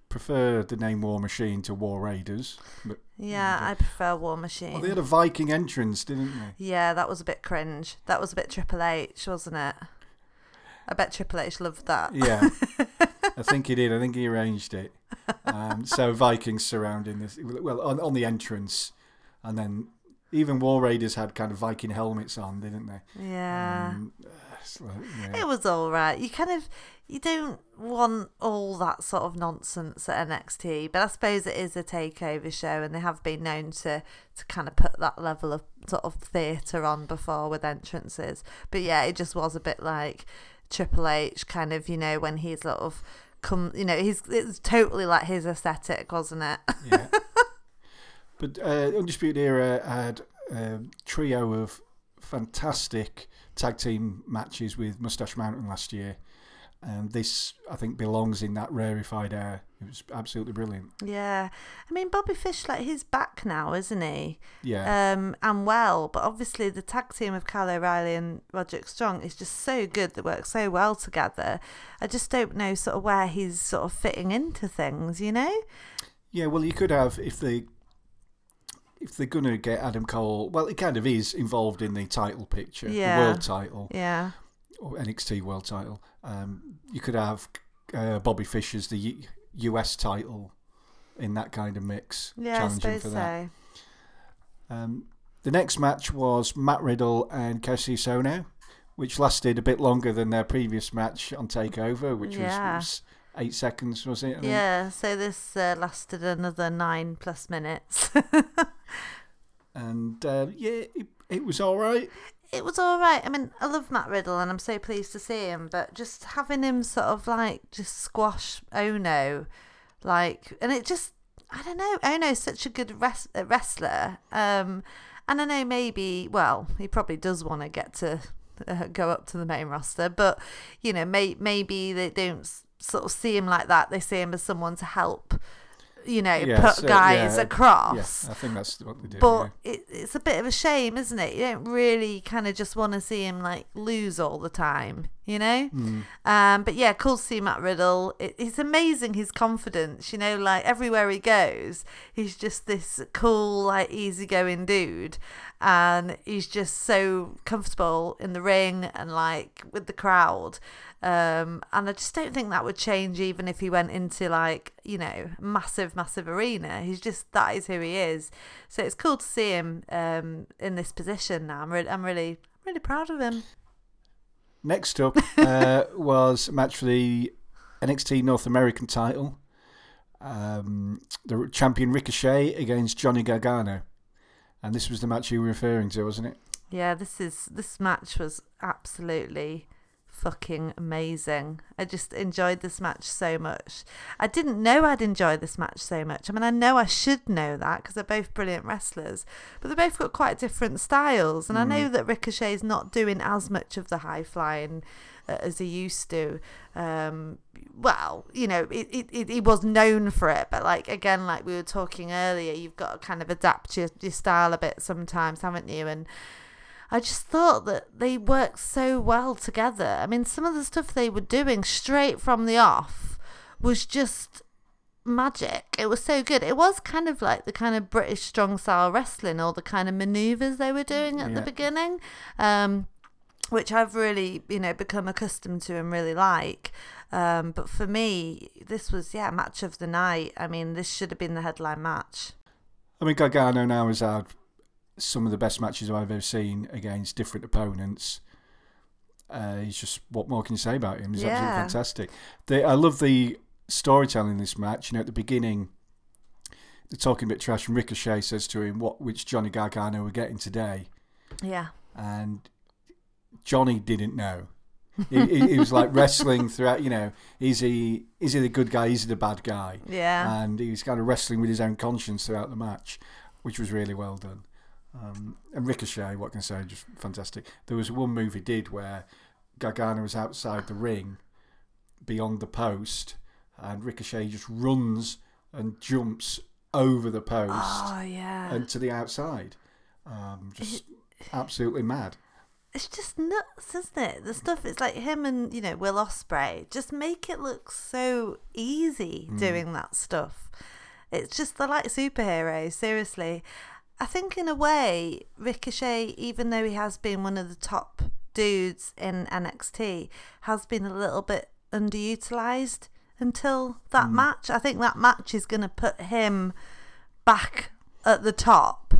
Prefer the name War Machine to War Raiders. But yeah. I prefer War Machine. well, they had a Viking entrance, didn't they? Yeah, that was a bit cringe. That was a bit Triple H, wasn't it? I bet Triple H loved that. Yeah, (laughs) I think he did. I think he arranged it. Um, so Vikings surrounding this, well, on, on the entrance, and then even War Raiders had kind of Viking helmets on, didn't they? Yeah. Um, it's like, yeah. It was all right. You kind of you don't want all that sort of nonsense at NXT, but I suppose it is a takeover show, and they have been known to to kind of put that level of sort of theatre on before with entrances. But yeah, it just was a bit like Triple H, kind of you know when he's sort of come, you know, he's it's totally like his aesthetic, wasn't it? yeah. (laughs) But uh, Undisputed Era had a trio of fantastic tag team matches with Moustache Mountain last year. And this, I think, belongs in that rarefied air. It was absolutely brilliant. Yeah, I mean Bobby Fish, like he's back now, isn't he? Yeah. Um, and well, but obviously the tag team of Kyle O'Reilly and Roderick Strong is just so good. They work so well together. I just don't know sort of where he's sort of fitting into things, you know? yeah, well, you could have, if they. If they're going to get Adam Cole, well, he kind of is involved in the title picture, Yeah. the world title, Yeah, or NXT world title. Um, you could have uh, Bobby Fish as the U- US title in that kind of mix, yeah, challenging for so. that. Um, the next match was Matt Riddle and Kassius Ohno, which lasted a bit longer than their previous match on Takeover, which Yeah. was, was eight seconds, was it? Yeah, so this uh, lasted another nine plus minutes. (laughs) And uh, yeah, it, it was all right. it was all right. I mean, I love Matt Riddle and I'm so pleased to see him, but just having him sort of like just squash Ohno, like, and it just, I don't know, Ohno's such a good res- uh, wrestler. Um, and I know maybe, well, he probably does want to get to uh, go up to the main roster, but, you know, may- maybe they don't sort of see him like that. They see him as someone to help, you know, Yeah, put so, guys yeah, across. Yeah, I think that's what they do. But it, it's a bit of a shame, isn't it? You don't really kind of just want to see him like lose all the time, you know? Mm. Um, but yeah, cool to see Matt Riddle. It, it's amazing his confidence, you know, like everywhere he goes, he's just this cool, like easygoing dude. And he's just so comfortable in the ring and like with the crowd. Um, and I just don't think that would change even if he went into like, you know, massive, massive arena. He's just, that is who he is. So it's cool to see him um, in this position now. I'm, re- I'm really, really proud of him. Next up uh, (laughs) was a match for the NXT North American title. Um, the champion Ricochet against Johnny Gargano. And this was the match you were referring to, wasn't it? Yeah, this is this match was absolutely fucking amazing. I just enjoyed this match so much. I didn't know I'd enjoy this match so much. I mean, I know I should know that because they're both brilliant wrestlers, but they both got quite different styles. And I know that Ricochet's not doing as much of the high flying uh, as he used to. Um, well, you know, it, it, it, he was known for it, but like again, like we were talking earlier, you've got to kind of adapt your, your style a bit sometimes, haven't you? And I just thought that they worked so well together. I mean, some of the stuff they were doing straight from the off was just magic. It was so good. It was kind of like the kind of British strong style wrestling, all the kind of maneuvers they were doing at the beginning, um, which I've really, you know, become accustomed to and really like. Um, but for me, this was yeah match of the night. I mean, this should have been the headline match. I mean, Gargano now has had some of the best matches I've ever seen against different opponents. Uh, he's just what more can you say about him? He's Yeah. absolutely fantastic. The, I love the storytelling in this match. You know, at the beginning, they're talking a bit trash, and Ricochet says to him, "What which Johnny Gargano we're getting today?" Yeah. and Johnny didn't know. he, he, he was like wrestling throughout. You know, is he is he the good guy? Is he the bad guy? Yeah. And he was kind of wrestling with his own conscience throughout the match, which was really well done. Um, and Ricochet, what can I say, just fantastic. There was one move he did where Gargano was outside the ring, beyond the post, and Ricochet just runs and jumps over the post oh yeah. and to the outside. Um, just absolutely mad. it's just nuts, isn't it? The stuff it's like him and you know Will Ospreay just make it look so easy doing that stuff. It's just they're like superheroes. Seriously, I think in a way Ricochet, even though he has been one of the top dudes in NXT, has been a little bit underutilized until that match. I think that match is going to put him back at the top.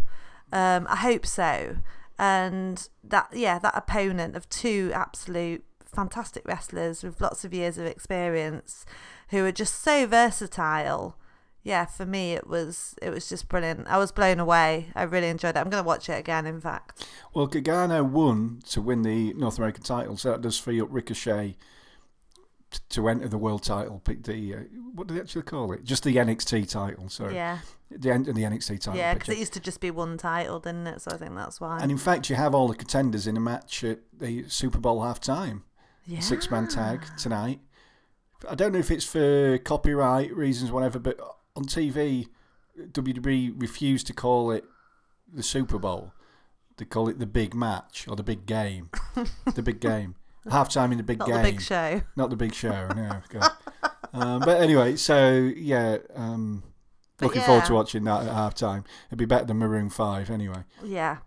Um, I hope so. And that, yeah, that opponent of two absolute fantastic wrestlers with lots of years of experience, who are just so versatile. Yeah, for me it was it was just brilliant. I was blown away. I really enjoyed it. I'm going to watch it again. In fact, Well, Gargano won to win the North American title, so that does free up Ricochet t- to enter the world title. pick The uh, what do they actually call it? Just the NXT title. Sorry, yeah, the end of the NXT title. yeah, because it used to just be one title, didn't it? So I think that's why. and in fact, you have all the contenders in a match at the Super Bowl halftime. yeah. Six man tag tonight. I don't know if it's for copyright reasons, whatever, but on TV, WWE refused to call it the Super Bowl. They call it the big match or the big game. (laughs) the big game. Half time in the big Not game. the big show. Not the big show, no. (laughs) Um, but anyway, so yeah, um, looking forward to watching that at half time. It'd be better than Maroon 5 anyway. Yeah,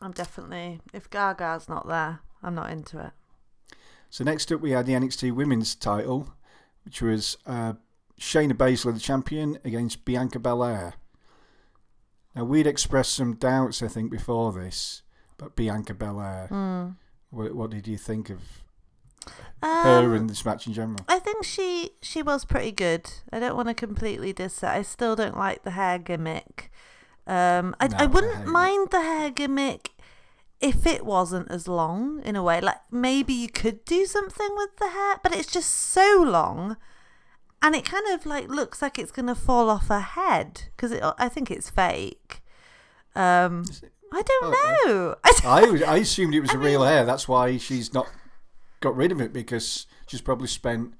I'm definitely. If Gaga's not there, I'm not into it. So next up, we had the NXT Women's title, which was uh, Shayna Baszler, the champion, against Bianca Belair. Now we'd expressed some doubts, I think, before this, but Bianca Belair. Mm. What, what did you think of her in and this match in general? I think she she was pretty good. I don't want to completely diss it. I still don't like the hair gimmick. Um, I No, I wouldn't it. mind the hair gimmick if it wasn't as long in a way. Like maybe you could do something with the hair, but it's just so long, and it kind of like looks like it's gonna fall off her head because I think it's fake. Um, I don't Oh, know. (laughs) I I, I assumed it was a real hair. That's why she's not got rid of it because she's probably spent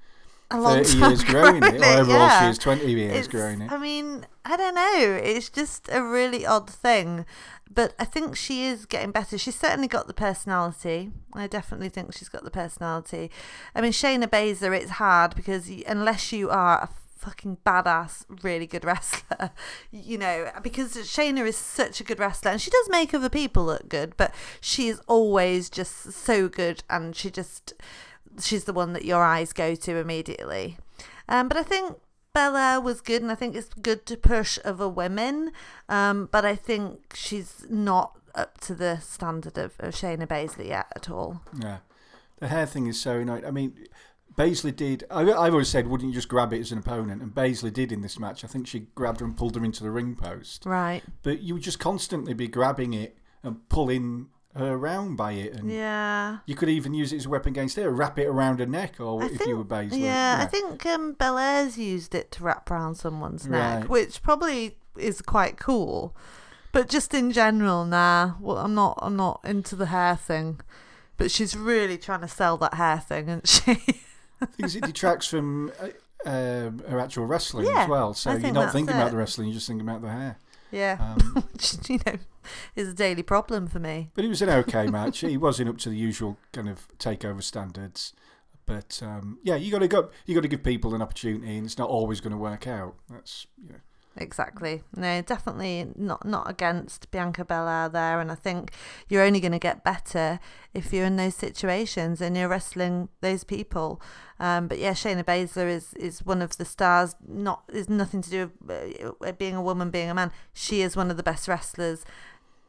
a long 30 time years growing it, or she yeah. is, 20 years It's- growing it. I mean, I don't know. It's just a really odd thing. But I think she is getting better. She's certainly got the personality. I definitely think she's got the personality. I mean, Shayna Baszler, it's hard because unless you are a fucking badass, really good (laughs) wrestler, you know, because Shayna is such a good wrestler and she does make other people look good, but she is always just so good and she just, she's the one that your eyes go to immediately. Um, but I think Bella was good, and I think it's good to push other women. Um, but I think she's not up to the standard of, of Shayna Baszler yet at all. Yeah, the hair thing is so annoying. I mean, Baszler did. I, I've always said, wouldn't you just grab it as an opponent? And Baszler did in this match. I think she grabbed her and pulled her into the ring post. Right. But you would just constantly be grabbing it and pulling around by it, and Yeah. you could even use it as a weapon against her. Wrap it around her neck, or I if think, you were Baszler. yeah, I think um, Belair's used it to wrap around someone's neck, Right. which probably is quite cool. But just in general, nah. Well, I'm not. I'm not into the hair thing. But she's really trying to sell that hair thing, isn't she? because it detracts from uh, um her actual wrestling Yeah, as well. So I you're not thinking about the wrestling; you're just thinking about the hair. Yeah. Um, (laughs) Which, you know, is a daily problem for me. But it was an okay (laughs) match. he wasn't up to the usual kind of takeover standards. But um, yeah, you got to go. You got to give people an opportunity, and it's not always going to work out. That's you know, Exactly. No, definitely not not against Bianca Belair there, and I think you're only going to get better if you're in those situations and you're wrestling those people. Um, but yeah, Shayna Baszler is is one of the stars. Not is nothing to do with uh, being a woman, being a man. She is one of the best wrestlers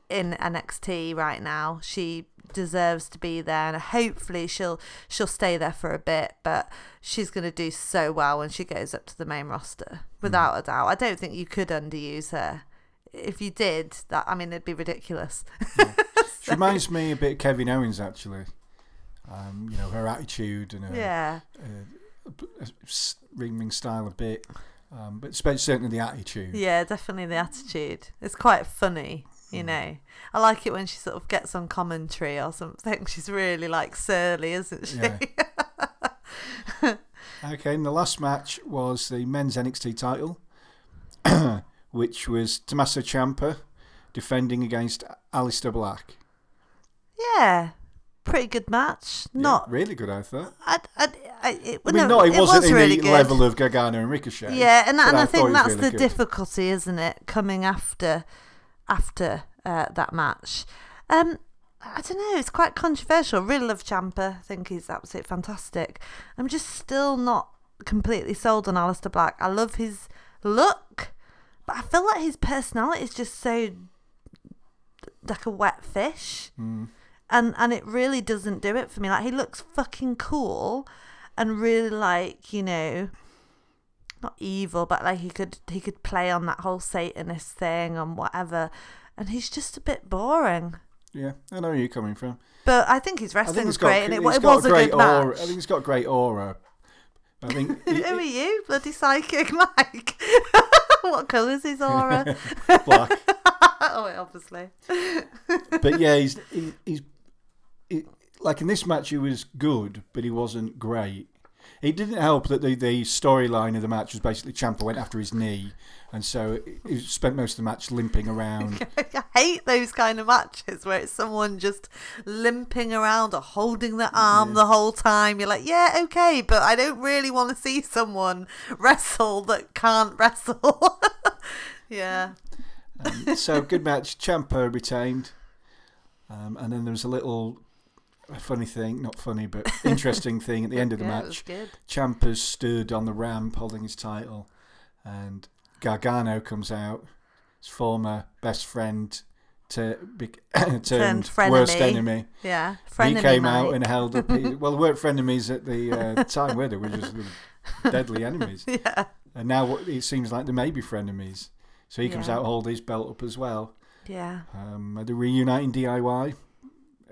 in NXT right now. She deserves to be there, and hopefully she'll she'll stay there for a bit. But she's going to do so well when she goes up to the main roster, without a doubt. I don't think you could underuse her. If you did, that I mean, it'd be ridiculous. (laughs) She reminds me a bit of Kevin Owens, actually. Um, you know, her attitude and her yeah, uh, s- ring style a bit. Um, but certainly the attitude. yeah, definitely the attitude. It's quite funny. You hmm. know, I like it when she sort of gets on commentary or something. (laughs) She's really like surly, isn't she? Yeah. (laughs) Okay, and the last match was the men's NXT title, (clears throat) which was Tommaso Ciampa defending against Aleister Black. Yeah, pretty good match. Yeah, Not, really good, I thought. I, I, I, it, I mean, no, no, it, wasn't was in really the good. level of Gargano and Ricochet. Yeah, and, and I, think that's really the good. difficulty, isn't it? Coming after, after uh, that match. Um, I don't know. It's quite controversial. Really love Ciampa. I think he's absolutely fantastic. I'm just still not completely sold on Aleister Black. I love his look, but I feel like his personality is just so like a wet fish, Mm. and and it really doesn't do it for me. Like he looks fucking cool, and really like you know not evil, but like he could he could play on that whole Satanist thing and whatever. And he's just a bit boring. Yeah, I know where you're coming from. But I think his wrestling's got, great, and it, it was a, great good match. aura. I think he's got great aura. I think (laughs) Who are you, bloody psychic (laughs) Mike? (laughs) what colour's his aura? Black. oh, obviously. but yeah, he's he, he's he, like in this match he was good, but he wasn't great. It didn't help that the, the storyline of the match was basically Ciampa went after his knee, and so he spent most of the match limping around. (laughs) I hate those kind of matches where it's someone just limping around or holding their arm the whole time. You're like, yeah, okay, but I don't really want to see someone wrestle that can't wrestle. (laughs) yeah. Um, so good match. Ciampa retained, um, and then there was a little funny thing, not funny, but interesting thing at the end of the (laughs) yeah, match. good. Ciampa stood on the ramp holding his title, and Gargano comes out, his former best friend, to be, (coughs) turned, Turned worst enemy. Yeah. he came out and held up. His, well, we weren't frenemies at the uh, (laughs) time, were they? We were just deadly enemies. (laughs) Yeah. And now it seems like they may be frenemies. So he comes Yeah. out, hold his belt up as well. Yeah. Um, are they reuniting DIY?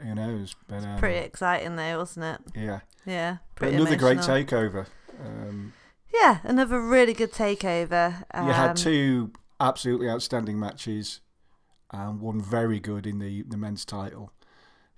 Who knows? But um, Pretty exciting though, wasn't it? yeah. Yeah. But Pretty another great takeover. Um, Yeah, another really good takeover. Um, you had two absolutely outstanding matches, and one very good in the, the men's title,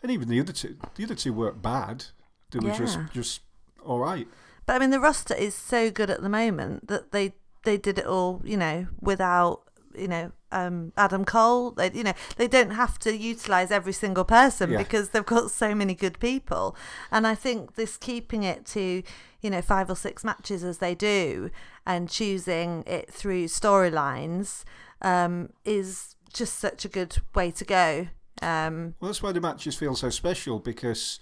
and even the other two. The other two weren't bad. They were just just all right. But I mean, the roster is so good at the moment that they they did it all, you know, without you know um, Adam Cole. They you know they don't have to utilize every single person Yeah. because they've got so many good people. And I think this keeping it to you know five or six matches as they do and choosing it through storylines um, is just such a good way to go. Um, Well, that's why the matches feel so special because,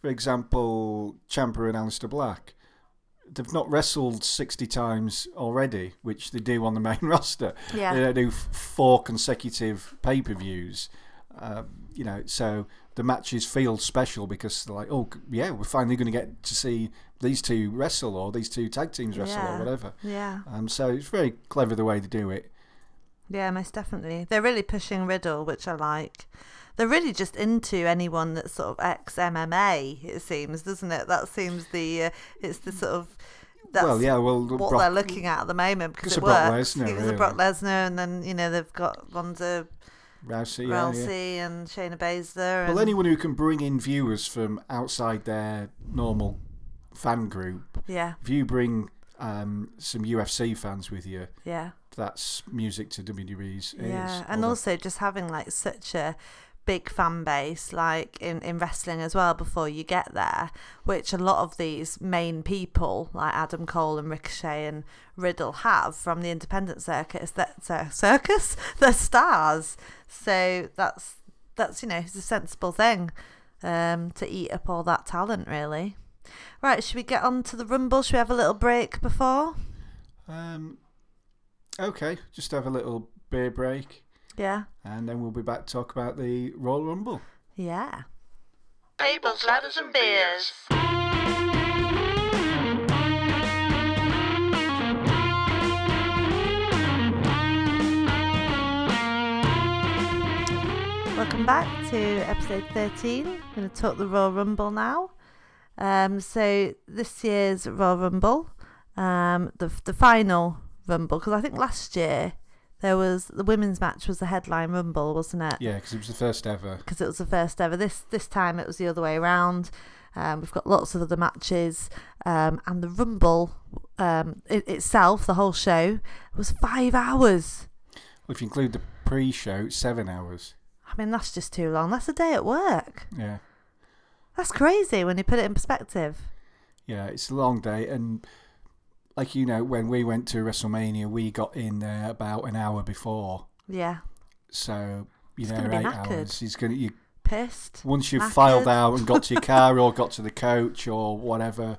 for example, Ciampa and Aleister Black, they've not wrestled 60 times already, which they do on the (laughs) main roster. Yeah. They don't do four consecutive pay per views. Um, you know, so the matches feel special because they're like, oh, yeah, we're finally going to get to see these two wrestle or these two tag teams wrestle Yeah. or whatever. yeah. Um, so it's very clever the way they do it. Yeah, most definitely. They're really pushing Riddle, which I like. They're really just into anyone that's sort of ex MMA. It seems, doesn't it? That seems the uh, it's the sort of that's well, yeah, well, what Brock- they're looking at at the moment because it Brock works. Lesnar, Because of Brock. Lesnar, and then you know they've got Ronda Rousey, yeah, yeah. Rousey and Shayna Baszler. Well, anyone who can bring in viewers from outside their normal fan group, yeah, if you bring um, some UFC fans with you, yeah. that's music to WWE's ears. Yeah, and also just having like such a big fan base like in, in wrestling as well before you get there which a lot of these main people like adam cole and ricochet and riddle have from the independent circus that cir- circus? (laughs) They're stars. So that's that's you know it's a sensible thing um to eat up all that talent really. Right should we get on to the rumble? Should we have a little break before? Um, okay, just have a little beer break. Yeah. and then we'll be back to talk about the Royal Rumble. Yeah. Tables, ladders, and beers. Welcome back to episode 13. I'm going to talk the Royal Rumble now. Um, so this year's Royal Rumble, um, the the final Rumble, because I think last year there was the women's match was the headline Rumble, wasn't it? Yeah, because it was the first ever. because it was the first ever. This this time it was the other way around. Um, we've got lots of other matches, um, and the Rumble um, it, itself, the whole show, was five hours. Well, if you include the pre-show, seven hours. I mean, that's just too long. That's a day at work. Yeah, That's crazy when you put it in perspective. yeah, it's a long day, and like you know, when we went to WrestleMania, we got in there about an hour before, Yeah, so you It's know, eight hours. He's gonna you pissed. once you've Knackered. filed out and got to your car (laughs) or got to the coach or whatever,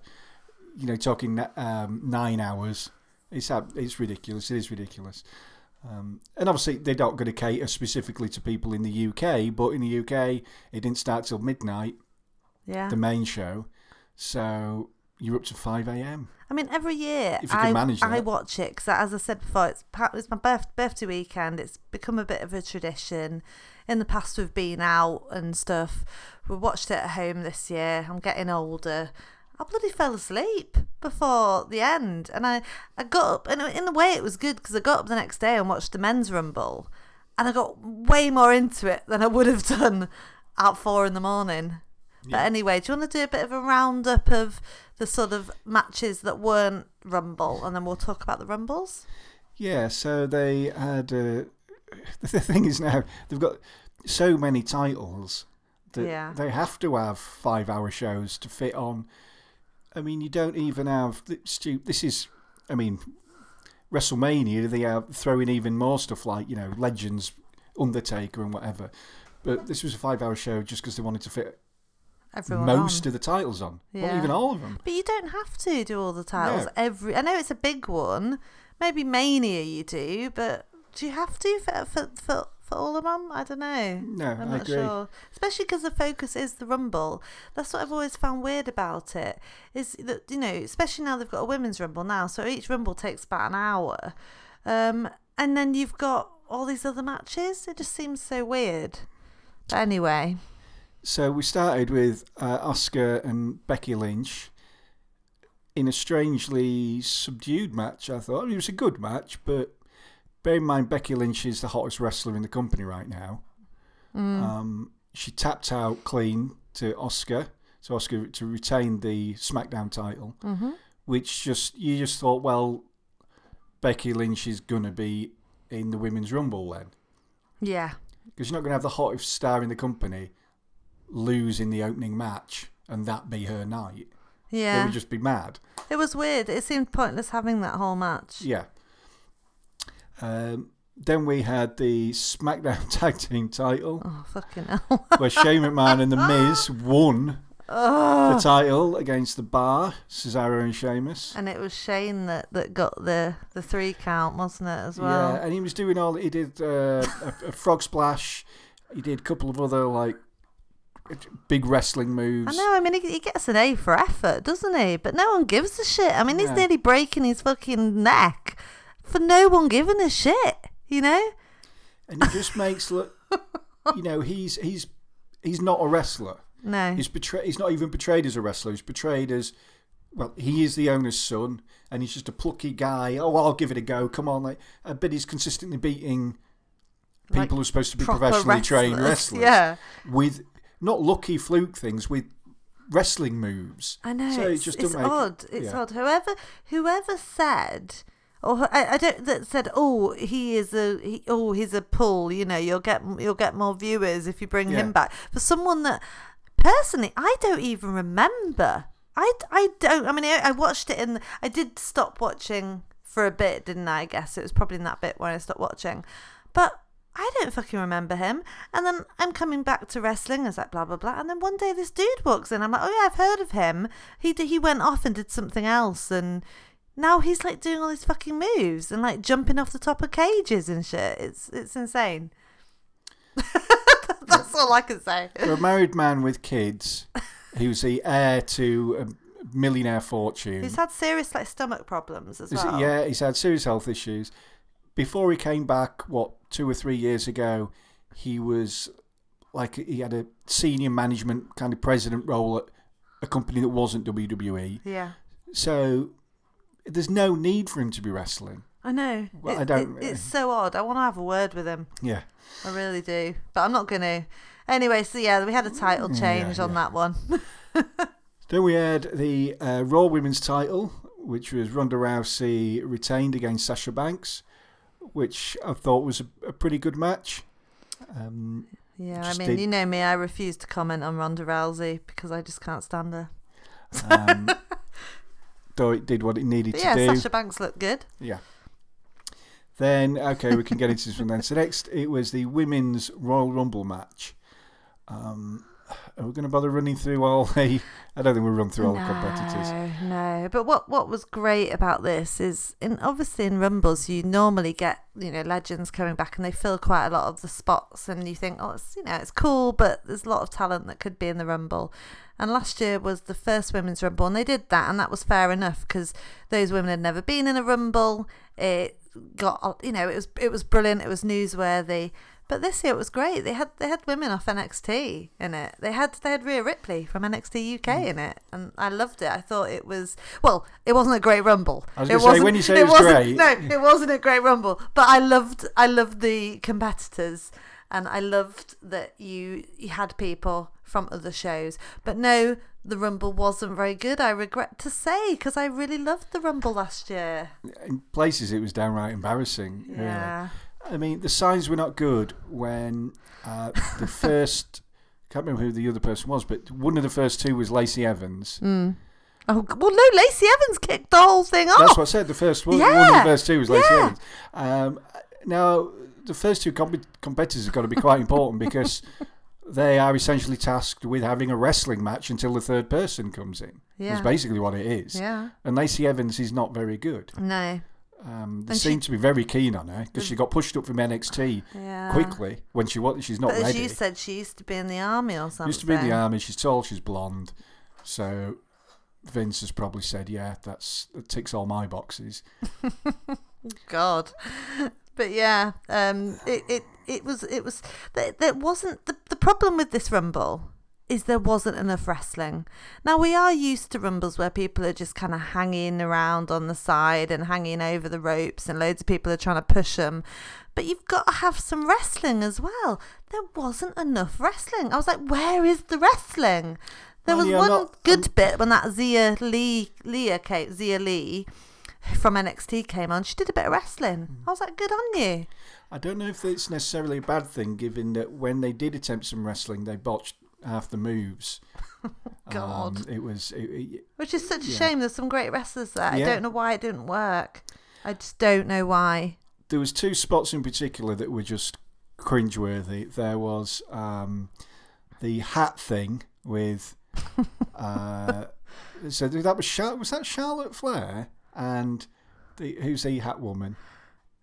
you know, talking um, nine hours. It's it's ridiculous. It is ridiculous. Um, and obviously, they're not going to cater specifically to people in the UK, but in the UK, it didn't start till midnight, Yeah. the main show. So you're up to 5 a.m. I mean, every year If you can I, manage I watch it because, as I said before, it's pa- it's my birth, birthday weekend. It's become a bit of a tradition. In the past, we've been out and stuff. We watched it at home this year. I'm getting older. I bloody fell asleep before the end, and I, I got up, and in a way, it was good because I got up the next day and watched the men's rumble, and I got way more into it than I would have done at four in the morning. But anyway, do you want to do a bit of a roundup of the sort of matches that weren't Rumble, and then we'll talk about the Rumbles? Yeah, so they had. Uh, (laughs) the thing is now, they've got so many titles that Yeah. they have to have five hour shows to fit on. I mean, you don't even have. Stu, this is. I mean, WrestleMania, they are throwing even more stuff like, you know, Legends, Undertaker, and whatever. But this was a five hour show just because they wanted to fit Everyone most on. of the titles on. Yeah. even all of them. But you don't have to do all the titles No. every. I know it's a big one. Maybe Mania you do, but do you have to for for for, for all of them? I don't know. No, I'm I not agree. sure. Especially because the focus is the Rumble. That's what I've always found weird about it. Is that you know, especially now they've got a women's Rumble now, so each Rumble takes about an hour, um, and then you've got all these other matches. It just seems so weird. But anyway, So we started with uh, Asuka and Becky Lynch in a strangely subdued match. I thought. I mean, it was a good match, but bear in mind Becky Lynch is the hottest wrestler in the company right now. Um, she tapped out clean to Asuka, so Asuka to retain the SmackDown title, which just you just thought, well, Becky Lynch is gonna be in the women's rumble then. Yeah, because you're not going to have the hottest star in the company lose in the opening match and that be her night. They yeah, would just be mad. it was weird. It seemed pointless having that whole match. Yeah. Um, then we had the SmackDown (laughs) Tag Team title Oh fucking hell! where Shane McMahon and The (laughs) Miz won the title against the Bar, Cesaro and Sheamus. And it was Shane that, that got the, the three count, wasn't it, as well? Yeah, and he was doing all. He did uh, a, a frog splash. He did a couple of other like big wrestling moves. I know, I mean, he, he gets an A for effort, doesn't he? But no one gives a shit. I mean, he's Yeah. nearly breaking his fucking neck for no one giving a shit, you know? and it just makes look. You know, he's he's he's not a wrestler. No. He's portray- He's not even portrayed as a wrestler. He's portrayed as well. He is the owner's son, and he's just a plucky guy. Oh, well, I'll give it a go. Come on, like. Uh, I bet he's consistently beating people Like who are supposed to be professionally trained wrestlers, (laughs) wrestlers. yeah. with not lucky fluke things with wrestling moves. I know. So it it's just it's odd. It's yeah. odd. Whoever whoever said or I, I don't that said oh he is a he, oh he's a pull you know you'll get you'll get more viewers if you bring Yeah. him back for someone that personally I don't even remember I, I don't I mean I, I watched it in I did stop watching for a bit didn't I I guess it was probably in that bit when I stopped watching but I don't fucking remember him. And then I'm coming back to wrestling. It's like blah blah blah. And then one day this dude walks in. I'm like, oh yeah, I've heard of him. He d- he went off and did something else, and now he's like doing all these fucking moves and like jumping off the top of cages and shit. It's it's insane. (laughs) That's all I can say. For a married man with kids, he was the heir to a millionaire fortune. He's had serious like stomach problems as well. yeah, he's had serious health issues. Before he came back, what two or three years ago, he was like he had a senior management kind of president role at a company that wasn't WWE. Yeah. So there's no need for him to be wrestling. I know. Well, It- I don't- it- it's so odd. I want to have a word with him. Yeah. I really do, but I'm not going to. Anyway, so yeah, we had a title change on yeah. that one. (laughs) Then we had the uh, Raw Women's title, which was Ronda Rousey retained against Sasha Banks, which I thought was a, a pretty good match. Um, Yeah, I mean, did- you know me. I refuse to comment on Ronda Rousey because I just can't stand her. um, (laughs) though it did what it needed But to yeah, do. Sasha Banks looked good. Yeah. Then okay, we can get into this one then. So next, it was the women's Royal Rumble match. Um, are we going to bother running through all (laughs) the? I don't think we'll run through all the competitors. No, no. But what what was great about this is, in obviously in rumbles, you normally get you know legends coming back, and they fill quite a lot of the spots, and you think, oh, it's you know it's cool, but there's a lot of talent that could be in the rumble. And last year was the first women's rumble, and they did that, and that was fair enough because those women had never been in a rumble. It got you know it was it was brilliant, it was newsworthy. But this year it was great. They had they had women off NXT in it. They had they had Rhea Ripley from NXT UK Mm. in it, and I loved it. I thought it was well, it wasn't a great rumble. I was It say, wasn't- when you say (laughs) it was wasn't- great- no, it wasn't a great rumble. But I loved I loved the competitors, and I loved that you you had people from other shows. But no, the rumble wasn't very good. I regret to say because I really loved the rumble last year. In places, it was downright embarrassing. really. Yeah. I mean, the signs were not good when uh, the (laughs) first. Can't remember who the other person was, but one of the first two was Lacey Evans. Mm. Oh well, no, Lacey Evans kicked the whole thing off. That's what I said. The first one, one of the first two was Lacey yeah. Evans. Um, now, the first two comp- competitors have got to be quite important because they are essentially tasked with having a wrestling match until the third person comes in. Yeah. That's basically what it is. Yeah. And Lacey Evans is not very good. No. Um, they And she- seem to be very keen on her because she got pushed up from NXT Yeah. quickly when she was she's not But as ready. you said, she used to be in the army or something. Used to be in the army. She's tall. She's blonde. So Vince has probably said, "Yeah, that's that ticks all my boxes." (laughs) God. But yeah, um, it, it, it was it was there, there wasn't the the problem with this rumble is there wasn't enough wrestling. Now we are used to rumbles where people are just kind of hanging around on the side and hanging over the ropes, and loads of people are trying to push them. But you've got to have some wrestling as well. There wasn't enough wrestling. I was like, where is the wrestling? There Well, was one not- good bit when that Xia Li, Leah Xia Li from NXT came on. She did a bit of wrestling. Mm. I was like, good on you. I don't know if it's necessarily a bad thing, given that when they did attempt some wrestling, they botched half the moves. (laughs) God. Um, it was. It, it- Which is such a Yeah. shame. There's some great wrestlers there. I don't know why it didn't work. I just don't know why. there was two spots in particular that were just cringeworthy. There was um, the hat thing with. (laughs) Uh, so that was Char- was that Charlotte Flair and the who's the hat woman?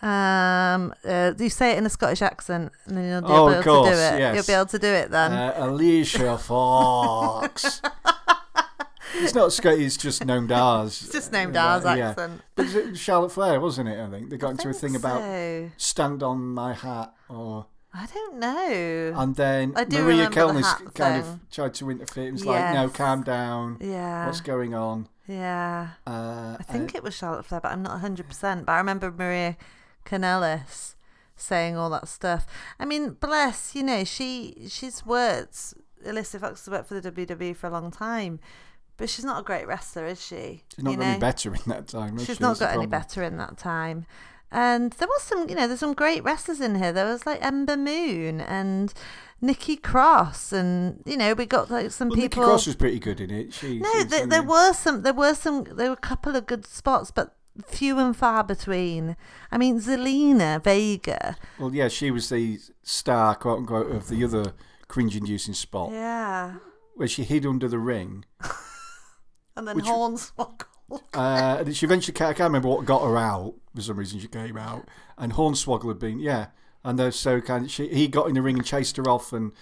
Um, uh, you say it in a Scottish accent, and then you'll be Oh, able of to do it. yes. You'll be able to do it then. Uh, Alicia Fox. (laughs) it's not Scottish. It's just named ours. it's just named ours Yeah. accent. But it was Charlotte Flair, wasn't it? I think they got into a thing Think about stand on my hat, or I don't know. and then Maria remember the kind thing. of tried to interfere. It was like, no, calm down. yeah. What's going on? yeah. Uh, I think it was Charlotte Flair, but I'm not 100%. But I remember Maria Kanellis saying all that stuff. I mean, bless, you know, she she's worked, Alicia Fox has worked for the WWE for a long time, but she's not a great wrestler, is she? she's not You got any better in that time. She's she? not That's got any better in that time. And there was some, you know, there's some great wrestlers in here. There was like Ember Moon and Nikki Cross, and you know, we got like some Well, Nikki people. Cross was pretty good in it. She, No, there, there were some. There were some. There were a couple of good spots, but few and far between. I mean, Zelina Vega. Well, yeah, she was the star, quote unquote, of the other cringe-inducing spot Yeah, where she hid under the ring. (laughs) and then Which- Hornswoggle. (laughs) Uh, and she eventually, I can't remember what got her out. For some reason, she came out, and Hornswoggle had been, yeah, and they're so kind. Of, she, he got in the ring and chased her off, and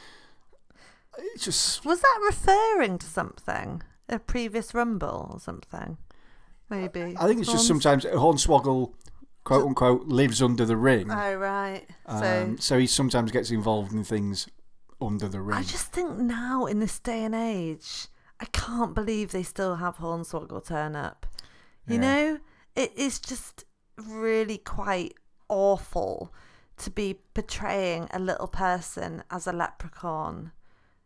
it just Was that referring to something? A previous Rumble or something? Maybe. I think it's just Horns- sometimes Hornswoggle, quote unquote, lives under the ring. Oh, right. Um, so. so he sometimes gets involved in things under the ring. I just think now, in this day and age, I can't believe they still have Hornswoggle turn up. You Yeah. know, it is just really quite awful to be portraying a little person as a leprechaun.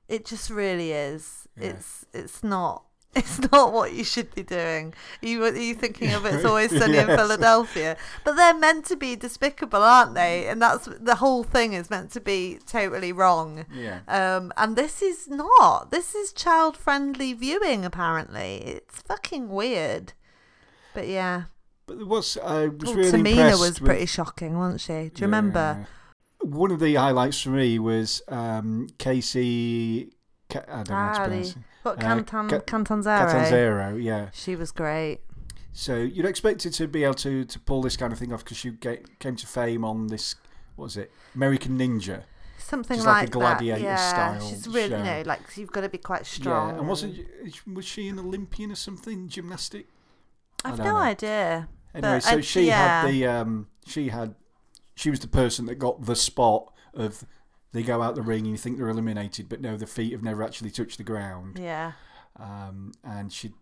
It just really is. Yeah. It's it's not. (laughs) It's not what you should be doing. You are you thinking of it's always sunny in (laughs) Philadelphia, but they're meant to be despicable, aren't they? And that's the whole thing is meant to be totally wrong. yeah. Um, and this is not. This is child friendly viewing. Apparently, it's fucking weird. But yeah, But was I was Well, really Tamina was with- pretty shocking, wasn't she? Do you remember? One of the highlights for me was um, Casey. I don't know how to pronounce it. What Uh, Canton Ca- Cantanzaro? Catanzaro, yeah. She was great. So you'd expect her to be able to, to pull this kind of thing off because she get, came to fame on this, what was it, American Ninja. Something She's like, like a gladiator that. Yeah, style she's really show. you know like you've got to be quite strong. Yeah, and wasn't was she an Olympian or something? Gymnastic. I I've no know. idea. Anyway, But so she yeah. had the um, she had she was the person that got the spot of they go out the ring and you think they're eliminated, but no, the feet have never actually touched the ground. Yeah, Um, and she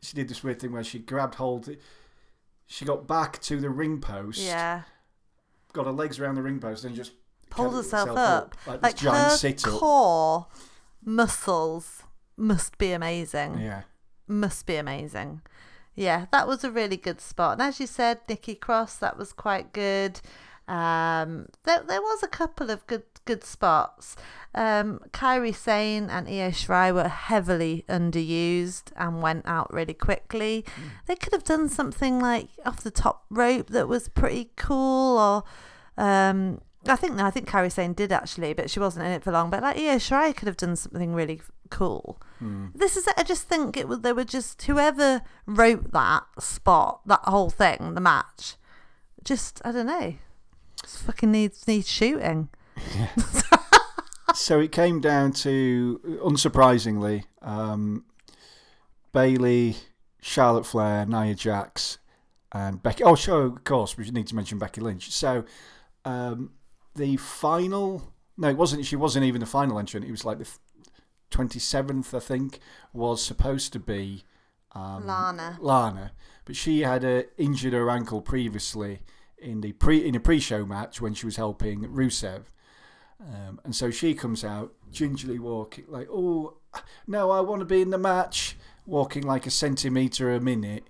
she did this weird thing where she grabbed hold. She got back to the ring post, yeah. got her legs around the ring post, and just Pulled kept herself itself up. like, Like this giant her sit up. core muscles must be amazing. Yeah, must be amazing. Yeah, that was a really good spot. And as you said, Nikki Cross, that was quite good. Um, there, there was a couple of good good spots. Um, Kairi Sane and Io Shirai were heavily underused and went out really quickly. They could have done something like off the top rope that was pretty cool, or um, I think no, I think Kairi Sane did actually, but she wasn't in it for long. But like Io Shirai could have done something really cool. This is I just think it was they were just whoever wrote that spot, that whole thing, the match. Just I don't know. Fucking needs needs shooting. so it came down to, unsurprisingly, um, Bayley, Charlotte Flair, Nia Jax, and Becky. Oh, sure, of course, we need to mention Becky Lynch. So um, the final, no, it wasn't. She wasn't even the final entrant. It was like the twenty seventh, I think, was supposed to be um, Lana. Lana, but she had uh, injured her ankle previously in the pre in a pre-show match when she was helping Rusev. Um, and so she comes out gingerly walking like, oh no, I want to be in the match, walking like a centimetre a minute.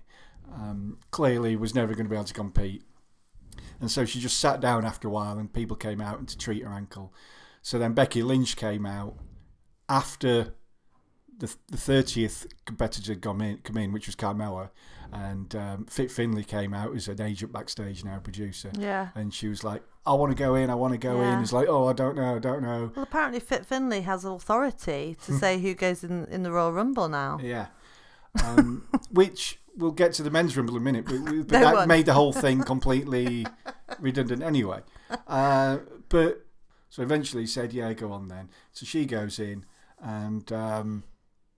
Um, clearly was never going to be able to compete. And so she just sat down after a while, and people came out to treat her ankle. So then Becky Lynch came out after the the thirtieth competitor had come in, come in, which was Carmella, and um, Fit Finlay came out as an agent backstage now, producer, Yeah. and she was like, "I want to go in, I want to go Yeah. in." It's like, "Oh, I don't know, I don't know." Well, apparently Fit Finlay has authority to (laughs) say who goes in in the Royal Rumble now. Yeah, um, (laughs) which we'll get to the men's rumble in a minute, but, but (laughs) that one. made the whole thing completely redundant anyway. Uh, but so eventually he said, "Yeah, go on then." So she goes in and um,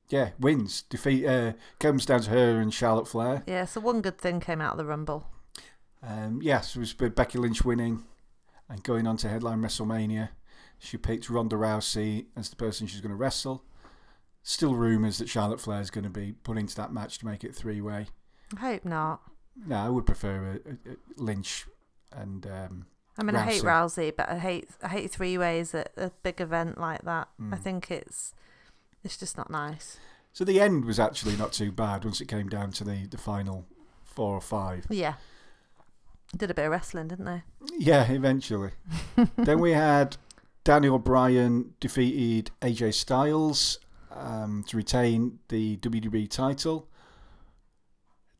yeah, wins. Defeat uh, comes down to her and Charlotte Flair. Yeah, so one good thing came out of the Rumble. Um, yes, it was Becky Lynch winning and going on to headline WrestleMania. She picked Ronda Rousey as the person she's going to wrestle. Still rumours that Charlotte Flair is going to be put into that match to make it three way. I hope not. No, I would prefer a, a, a Lynch and um, I mean, I hate Rousey. Rousey, but I hate I hate three ways at a big event like that. Mm. I think it's it's just not nice. so the end was actually not too bad once it came down to the, the final four or five. Yeah, did a bit of wrestling, didn't they? Yeah, eventually. (laughs) then we had Daniel Bryan defeated AJ Styles um, to retain the WWE title.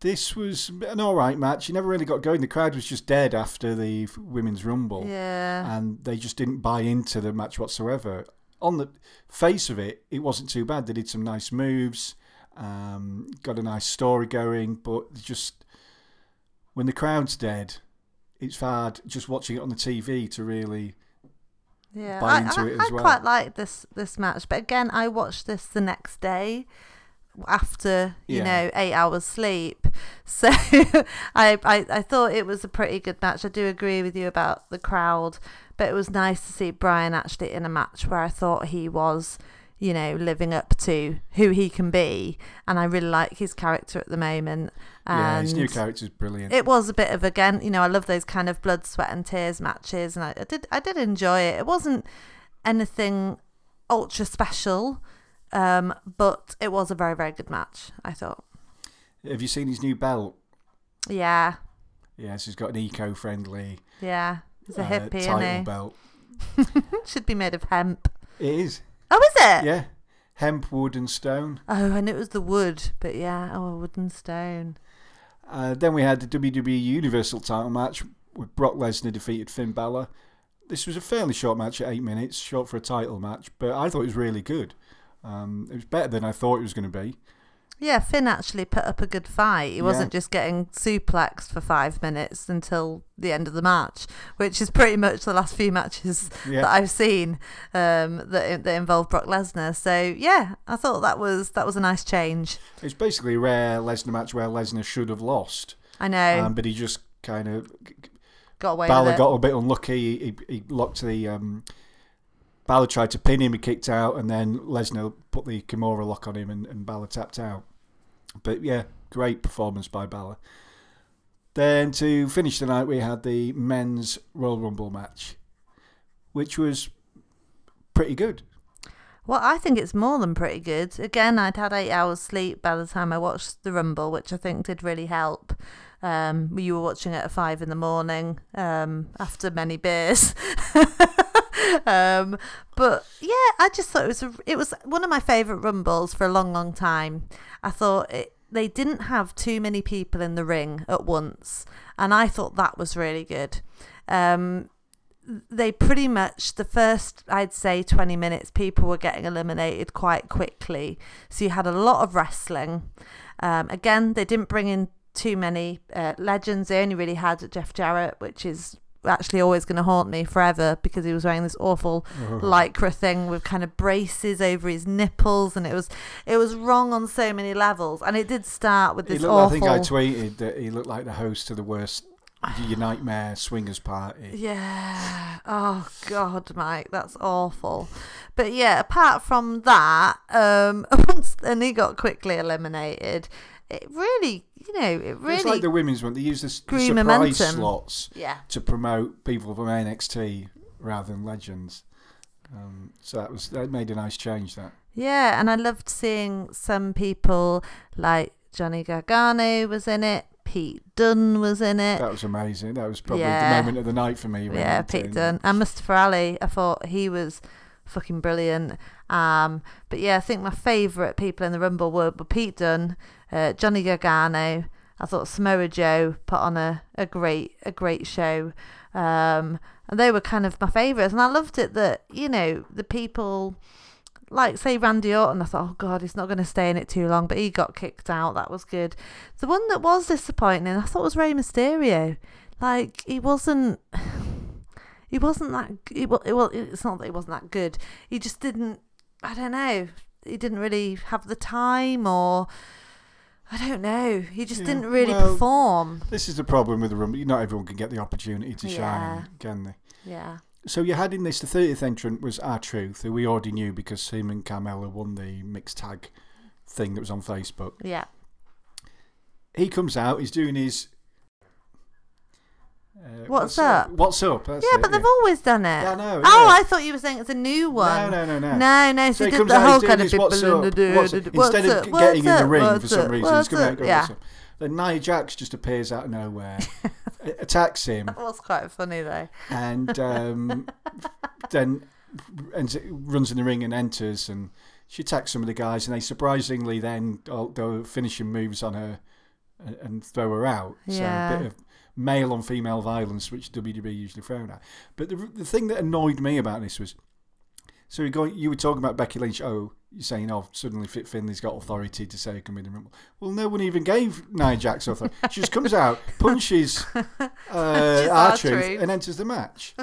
This was an alright match. You never really got going. The crowd was just dead after the Women's Rumble. Yeah. And they just didn't buy into the match whatsoever. On the face of it, it wasn't too bad. They did some nice moves, um, got a nice story going, but just when the crowd's dead, it's hard just watching it on the TV to really. Yeah, buy I, into I, it I as well. quite like this this match, but again, I watched this the next day after you Yeah. know eight hours sleep. (laughs) So I, I I thought it was a pretty good match. I do agree with you about the crowd, but it was nice to see Bryan actually in a match where I thought he was. You know, living up to who he can be, and I really like his character at the moment. yeah, his new and- character's brilliant. it was a bit of again, you know, I love those kind of blood, sweat, and tears matches, and I, I did, I did enjoy it. It wasn't anything ultra special, um, but it was a very, very good match. I thought, Have you seen his new belt? yeah, Yes, he's got an eco-friendly yeah, he's a uh, hippie, title belt. (laughs) Should be made of hemp. It is. Oh, is it? Yeah, hemp, wood, and stone. Oh, and it was the wood, but yeah, oh, wood and stone. Uh, then we had the WWE Universal title match with Brock Lesnar defeated Finn Balor. This was a fairly short match at eight minutes, short for a title match, but I thought it was really good. Um, it was better than I thought it was going to be. Yeah, Finn actually put up a good fight. He Yeah. wasn't just getting suplexed for five minutes until the end of the match, which is pretty much the last few matches (laughs) Yeah. that I've seen um, that that involve Brock Lesnar. So yeah, I thought that was that was a nice change. It's basically a rare Lesnar match where Lesnar should have lost, I know, um, but he just kind of got away Balor with it. got a bit unlucky. He, he locked the. Um, Balor tried to pin him, he kicked out, and then Lesnar put the Kimura lock on him, and, and Balor tapped out. But yeah, great performance by Balor. Then to finish the night, we had the men's Royal Rumble match, which was pretty good. Well, I think it's more than pretty good. Again, I'd had eight hours sleep by the time I watched the Rumble, which I think did really help. Um, you were watching it at five in the morning um, after many beers. (laughs) um, but yeah, I just thought it was a, it was one of my favourite Rumbles for a long, long time. I thought it, they didn't have too many people in the ring at once, and I thought that was really good. Um, they pretty much the first I'd say 20 minutes people were getting eliminated quite quickly so you had a lot of wrestling um, again they didn't bring in too many uh, legends they only really had Jeff Jarrett which is actually always going to haunt me forever because he was wearing this awful lycra thing with kind of braces over his nipples and it was it was wrong on so many levels and it did start with this looked, I think I tweeted that he looked like the host of the worst Your (sighs) Nightmare Swingers Party. Yeah. Oh God, Mike, that's awful. But yeah, apart from that, um, (laughs) once and he got quickly eliminated, it really, you know, it really. It's like the women's one. They use the, s- the grew surprise momentum. slots yeah. to promote people from NXT rather than legends. Um, so that was that made a nice change. That Yeah, and I loved seeing some people like Johnny Gargano was in it, Pete Dunne was in it. that was amazing. That was probably Yeah. the moment of the night for me. when Yeah, Pete. Dunne and Mustafa Ali. I thought he was fucking brilliant. Um, but yeah, I think my favourite people in the Rumble were, were Pete Dunne, uh, Johnny Gargano. I thought Samoa Joe put on a, a great a great show. Um, and they were kind of my favourites, and I loved it that you know the people. Like say Randy Orton, I thought, oh god, he's not going to stay in it too long, but he got kicked out. That was good. The one that was disappointing, I thought was Rey Mysterio. Like he wasn't, he wasn't that. He, well, it's not that he wasn't that good. He just didn't. I don't know. He didn't really have the time, or I don't know. He just Yeah, didn't really well, perform. This is the problem with the room. Not everyone can get the opportunity to Yeah. shine, can they? Yeah, So you had in this the 30th entrant was R-Truth, who we already knew because him and Carmella won the mixed tag thing that was on Facebook. yeah. He comes out, he's doing his. Uh, What's up? What's up? That's Yeah, it, but they've always done it. Yeah, I know, Oh. I thought you were saying it's a new one. No, no, no, no. No, no. So, So did the whole kind of people what's up, what's- Instead of getting in the ring for some reason, he's coming out going, yeah. what's up? Then Nia Jax just appears out of nowhere, (laughs) attacks him, That was quite funny though. and um, (laughs) then ends, runs in the ring and enters, and she attacks some of the guys, and they surprisingly then do finishing moves on her and, and throw her out. So Yeah. a bit of male on female violence, which WWE usually frown at. But the, the thing that annoyed me about this was So you're going, you were talking about Becky Lynch. Oh, you're saying, oh, suddenly Fit Finlay's got authority to say he can win the Rumble. Well, no one even gave Nia Jax authority. she just comes out, (laughs) punches (laughs) uh, R-Truth. and enters the match. (laughs)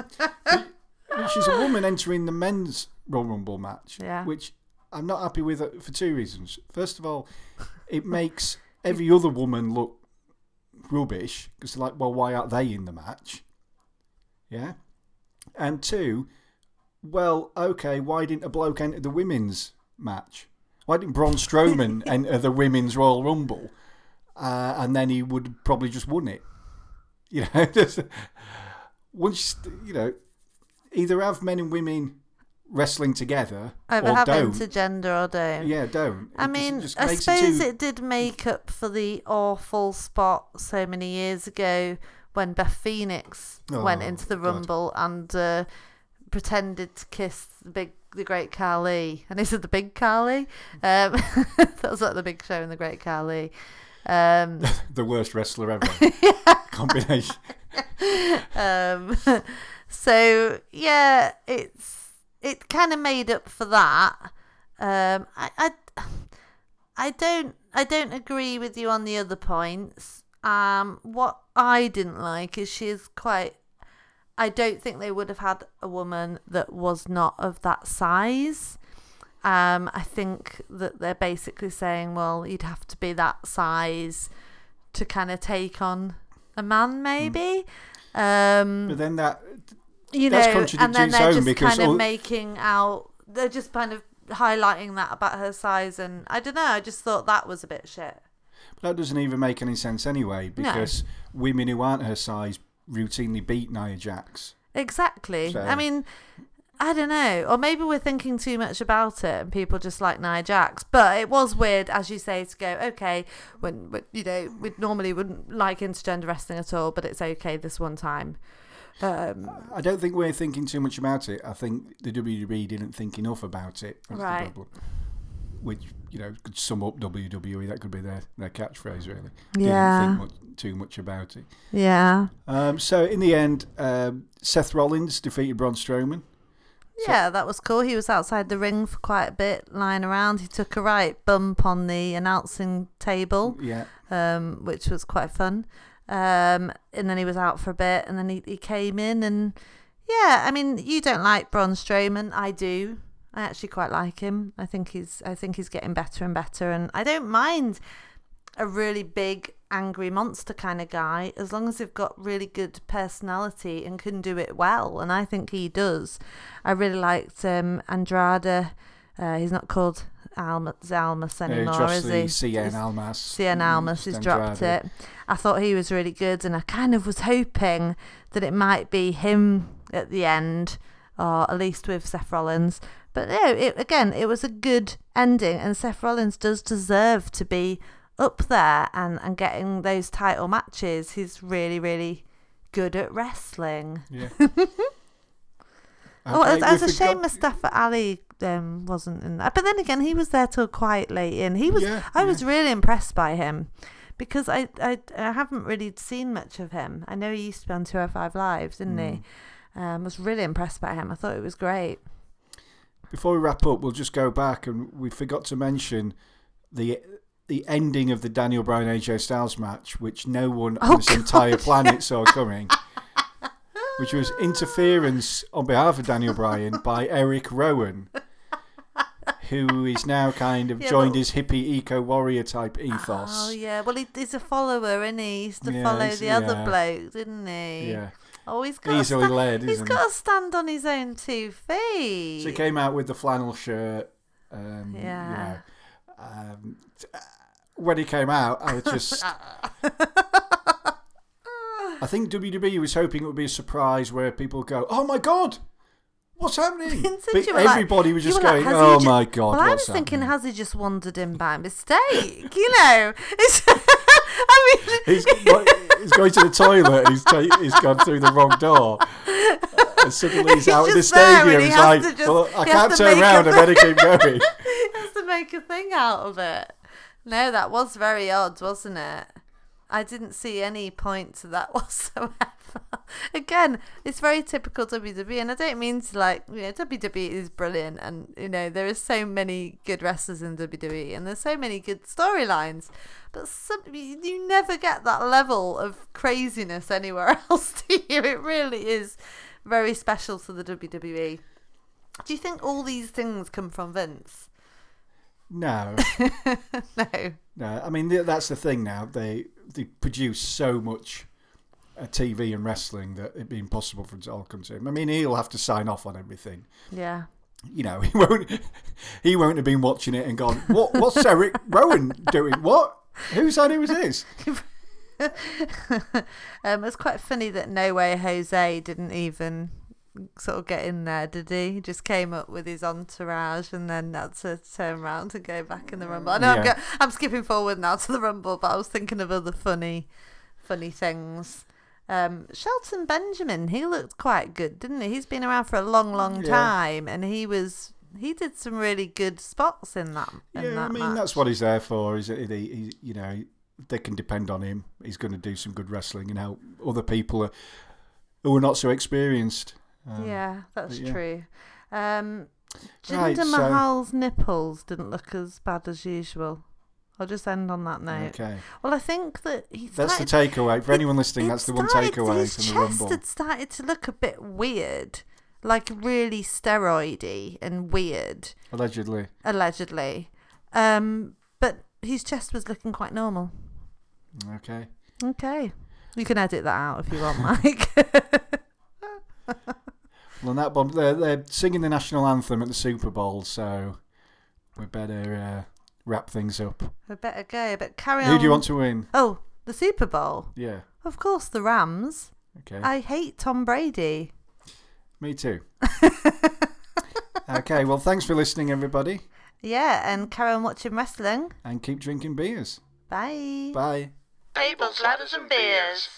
which is a woman entering the men's Royal Rumble match, Yeah. which I'm not happy with uh, for two reasons. First of all, it makes every other woman look rubbish because like, well, why aren't they in the match? Yeah. And two, well, okay, why didn't a bloke enter the women's match? Why didn't Braun Strowman (laughs) enter the women's Royal Rumble? Uh, and then he would probably just won it. You know, (laughs) just, once you know, either have men and women wrestling together Either or have don't. intergender or don't. Yeah, don't. I It just- mean, just I suppose too- it did make up for the awful spot so many years ago when Beth Phoenix went Oh, into the God. Rumble and uh, pretended to kiss the big, the Great Khali, and he said the Big Khali. Um, (laughs) that was like the Big Show and the Great Khali. Um, (laughs) the worst wrestler ever. (laughs) Combination. um, so yeah, it's it kind of made up for that. Um, I, I I don't I don't agree with you on the other points. Um, what I didn't like is she's quite. I don't think they would have had a woman that was not of that size. Um, I think that they're basically saying, well, you'd have to be that size to kind of take on a man, maybe. Um, But then that you know, and then they're just kind of all- making out. They're just kind of highlighting that about her size, and I don't know. I just thought that was a bit shit. that doesn't even make any sense anyway because women who aren't her size routinely beat Nia Jax. Exactly. So- I mean, I don't know. Or maybe we're thinking too much about it and people just like Nia Jax. But it was weird, as you say, to go, okay, when, when you know, we normally wouldn't like intergender wrestling at all, but it's okay this one time. Um, I don't think we're thinking too much about it. I think the WWE didn't think enough about it. That's Right. the problem. Which, you know, could sum up WWE. That could be their, their catchphrase, really. Yeah. Didn't think much, too much about it. yeah. Um, so, in the end, um, Seth Rollins defeated Braun Strowman. Yeah, that was cool. He was outside the ring for quite a bit, lying around. He took a right bump on the announcing table, Yeah. um, which was quite fun. Um, and then he was out for a bit, and then he, he came in, and yeah, I mean, you don't like Braun Strowman, I do. I actually quite like him. I think he's I think he's getting better and better, and I don't mind a really big angry monster kind of guy as long as they've got really good personality and can do it well and I think he does I really liked um, Andrade uh, he's not called Almas, Almas Uh, anymore is he Cien He's- Almas. Cien Almas has dropped it I thought he was really good and I kind of was hoping that it might be him at the end or at least with Seth Rollins but no it, again it was a good ending and Seth Rollins does deserve to be up there and, and getting those title matches. He's really, really good at wrestling. Yeah. (laughs) oh, it's, it's a shame forgot- Mustafa Ali um, wasn't in that. But then again, he was there till quite late in. He was. Yeah, I was really impressed by him because I, I I haven't really seen much of him. I know he used to be on 205 Live, didn't he? Mm. Um, was really impressed by him. I thought it was great. Before we wrap up, we'll just go back and we forgot to mention the the ending of the Daniel Bryan AJ Styles match, which no one Oh, on this God, entire planet saw (laughs) coming. Which was interference on behalf of Daniel Bryan by (laughs) Eric Rowan, who is now kind of Yeah, joined but- his hippie eco warrior type ethos. Oh yeah. Well, he, he's a follower, isn't he? He used to Yeah, follow he's- the other yeah. bloke, didn't he? Yeah, Oh, he's got easily to led, He's isn't he? got to stand on his own two feet. he? So he came out with the flannel shirt. Um, you Yeah. know, um, t- uh, when he came out, I was just. (laughs) I think WWE was hoping it would be a surprise where people go, "Oh my god, what's happening?" (laughs) But were like- everybody was just were like, going, "Oh ju-" my god, Well, I was thinking, happening?" has he just wandered in by mistake? You know, (laughs) it's. (laughs) I mean, He's, he's going to the toilet and he's, ta- he's gone through the wrong door. And suddenly he's, He's out in the and stadium. he He's like, just- well, I can't turn around. a- I better keep going. he has to make a thing out of it. No, that was very odd, wasn't it? I didn't see any point to that (laughs) whatsoever. Again, it's very typical WWE, and I don't mean to like, you know, WWE is brilliant, and you know there are so many good wrestlers in WWE, and there's so many good storylines, but some, you you never get that level of craziness anywhere (laughs) else, do you? It really is very special to the WWE. Do you think all these things come from Vince? No, (laughs) no. no. I mean, that's the thing now. They they produce so much uh, TV and wrestling that it'd be impossible for it to all come to him. I mean, he'll have to sign off on everything. Yeah. You know, (laughs) he won't. He won't have been watching it and gone, "What? What's Eric (laughs) Rowan doing? What? Whose idea was this?" (laughs) um, it's quite funny that No Way Jose didn't even sort of get in there, did he? He just came up with his entourage and then had to turn around and go back in the rumble. I know I'm, go- I'm skipping forward now to the rumble, but I was thinking of other funny, funny things. Um, Shelton Benjamin, he looked quite good, didn't he? He's been around for a long, long Yeah. time, and he was he did some really good spots in that. In Yeah, that I mean match. that's what he's there for. Is he, he, you know, they can depend on him. He's going to do some good wrestling and help other people who are not so experienced. Um, yeah, that's yeah. true. Um, Jinder Right, so- Mahal's nipples didn't look as bad as usual. I'll just end on that note. Okay, Well, I think that he that's the takeaway for it- anyone listening. That's the one takeaway his from the chest rumble. had started to look a bit weird, like really steroidy and weird, Allegedly, allegedly. Um, but his chest was looking quite normal. okay. Okay, you can edit that out if you want, (laughs) Mike. (laughs) Well, on that bomb, they're, they're singing the national anthem at the Super Bowl, so we better uh, wrap things up. We better go, but carry on. Who do you want to win? Oh, the Super Bowl. Yeah, Of course, the Rams. okay. I hate Tom Brady. Me too. (laughs) okay, well, thanks for listening, everybody, Yeah, and carry on watching wrestling. and keep drinking beers. Bye. Bye. Tables, ladders, and beers.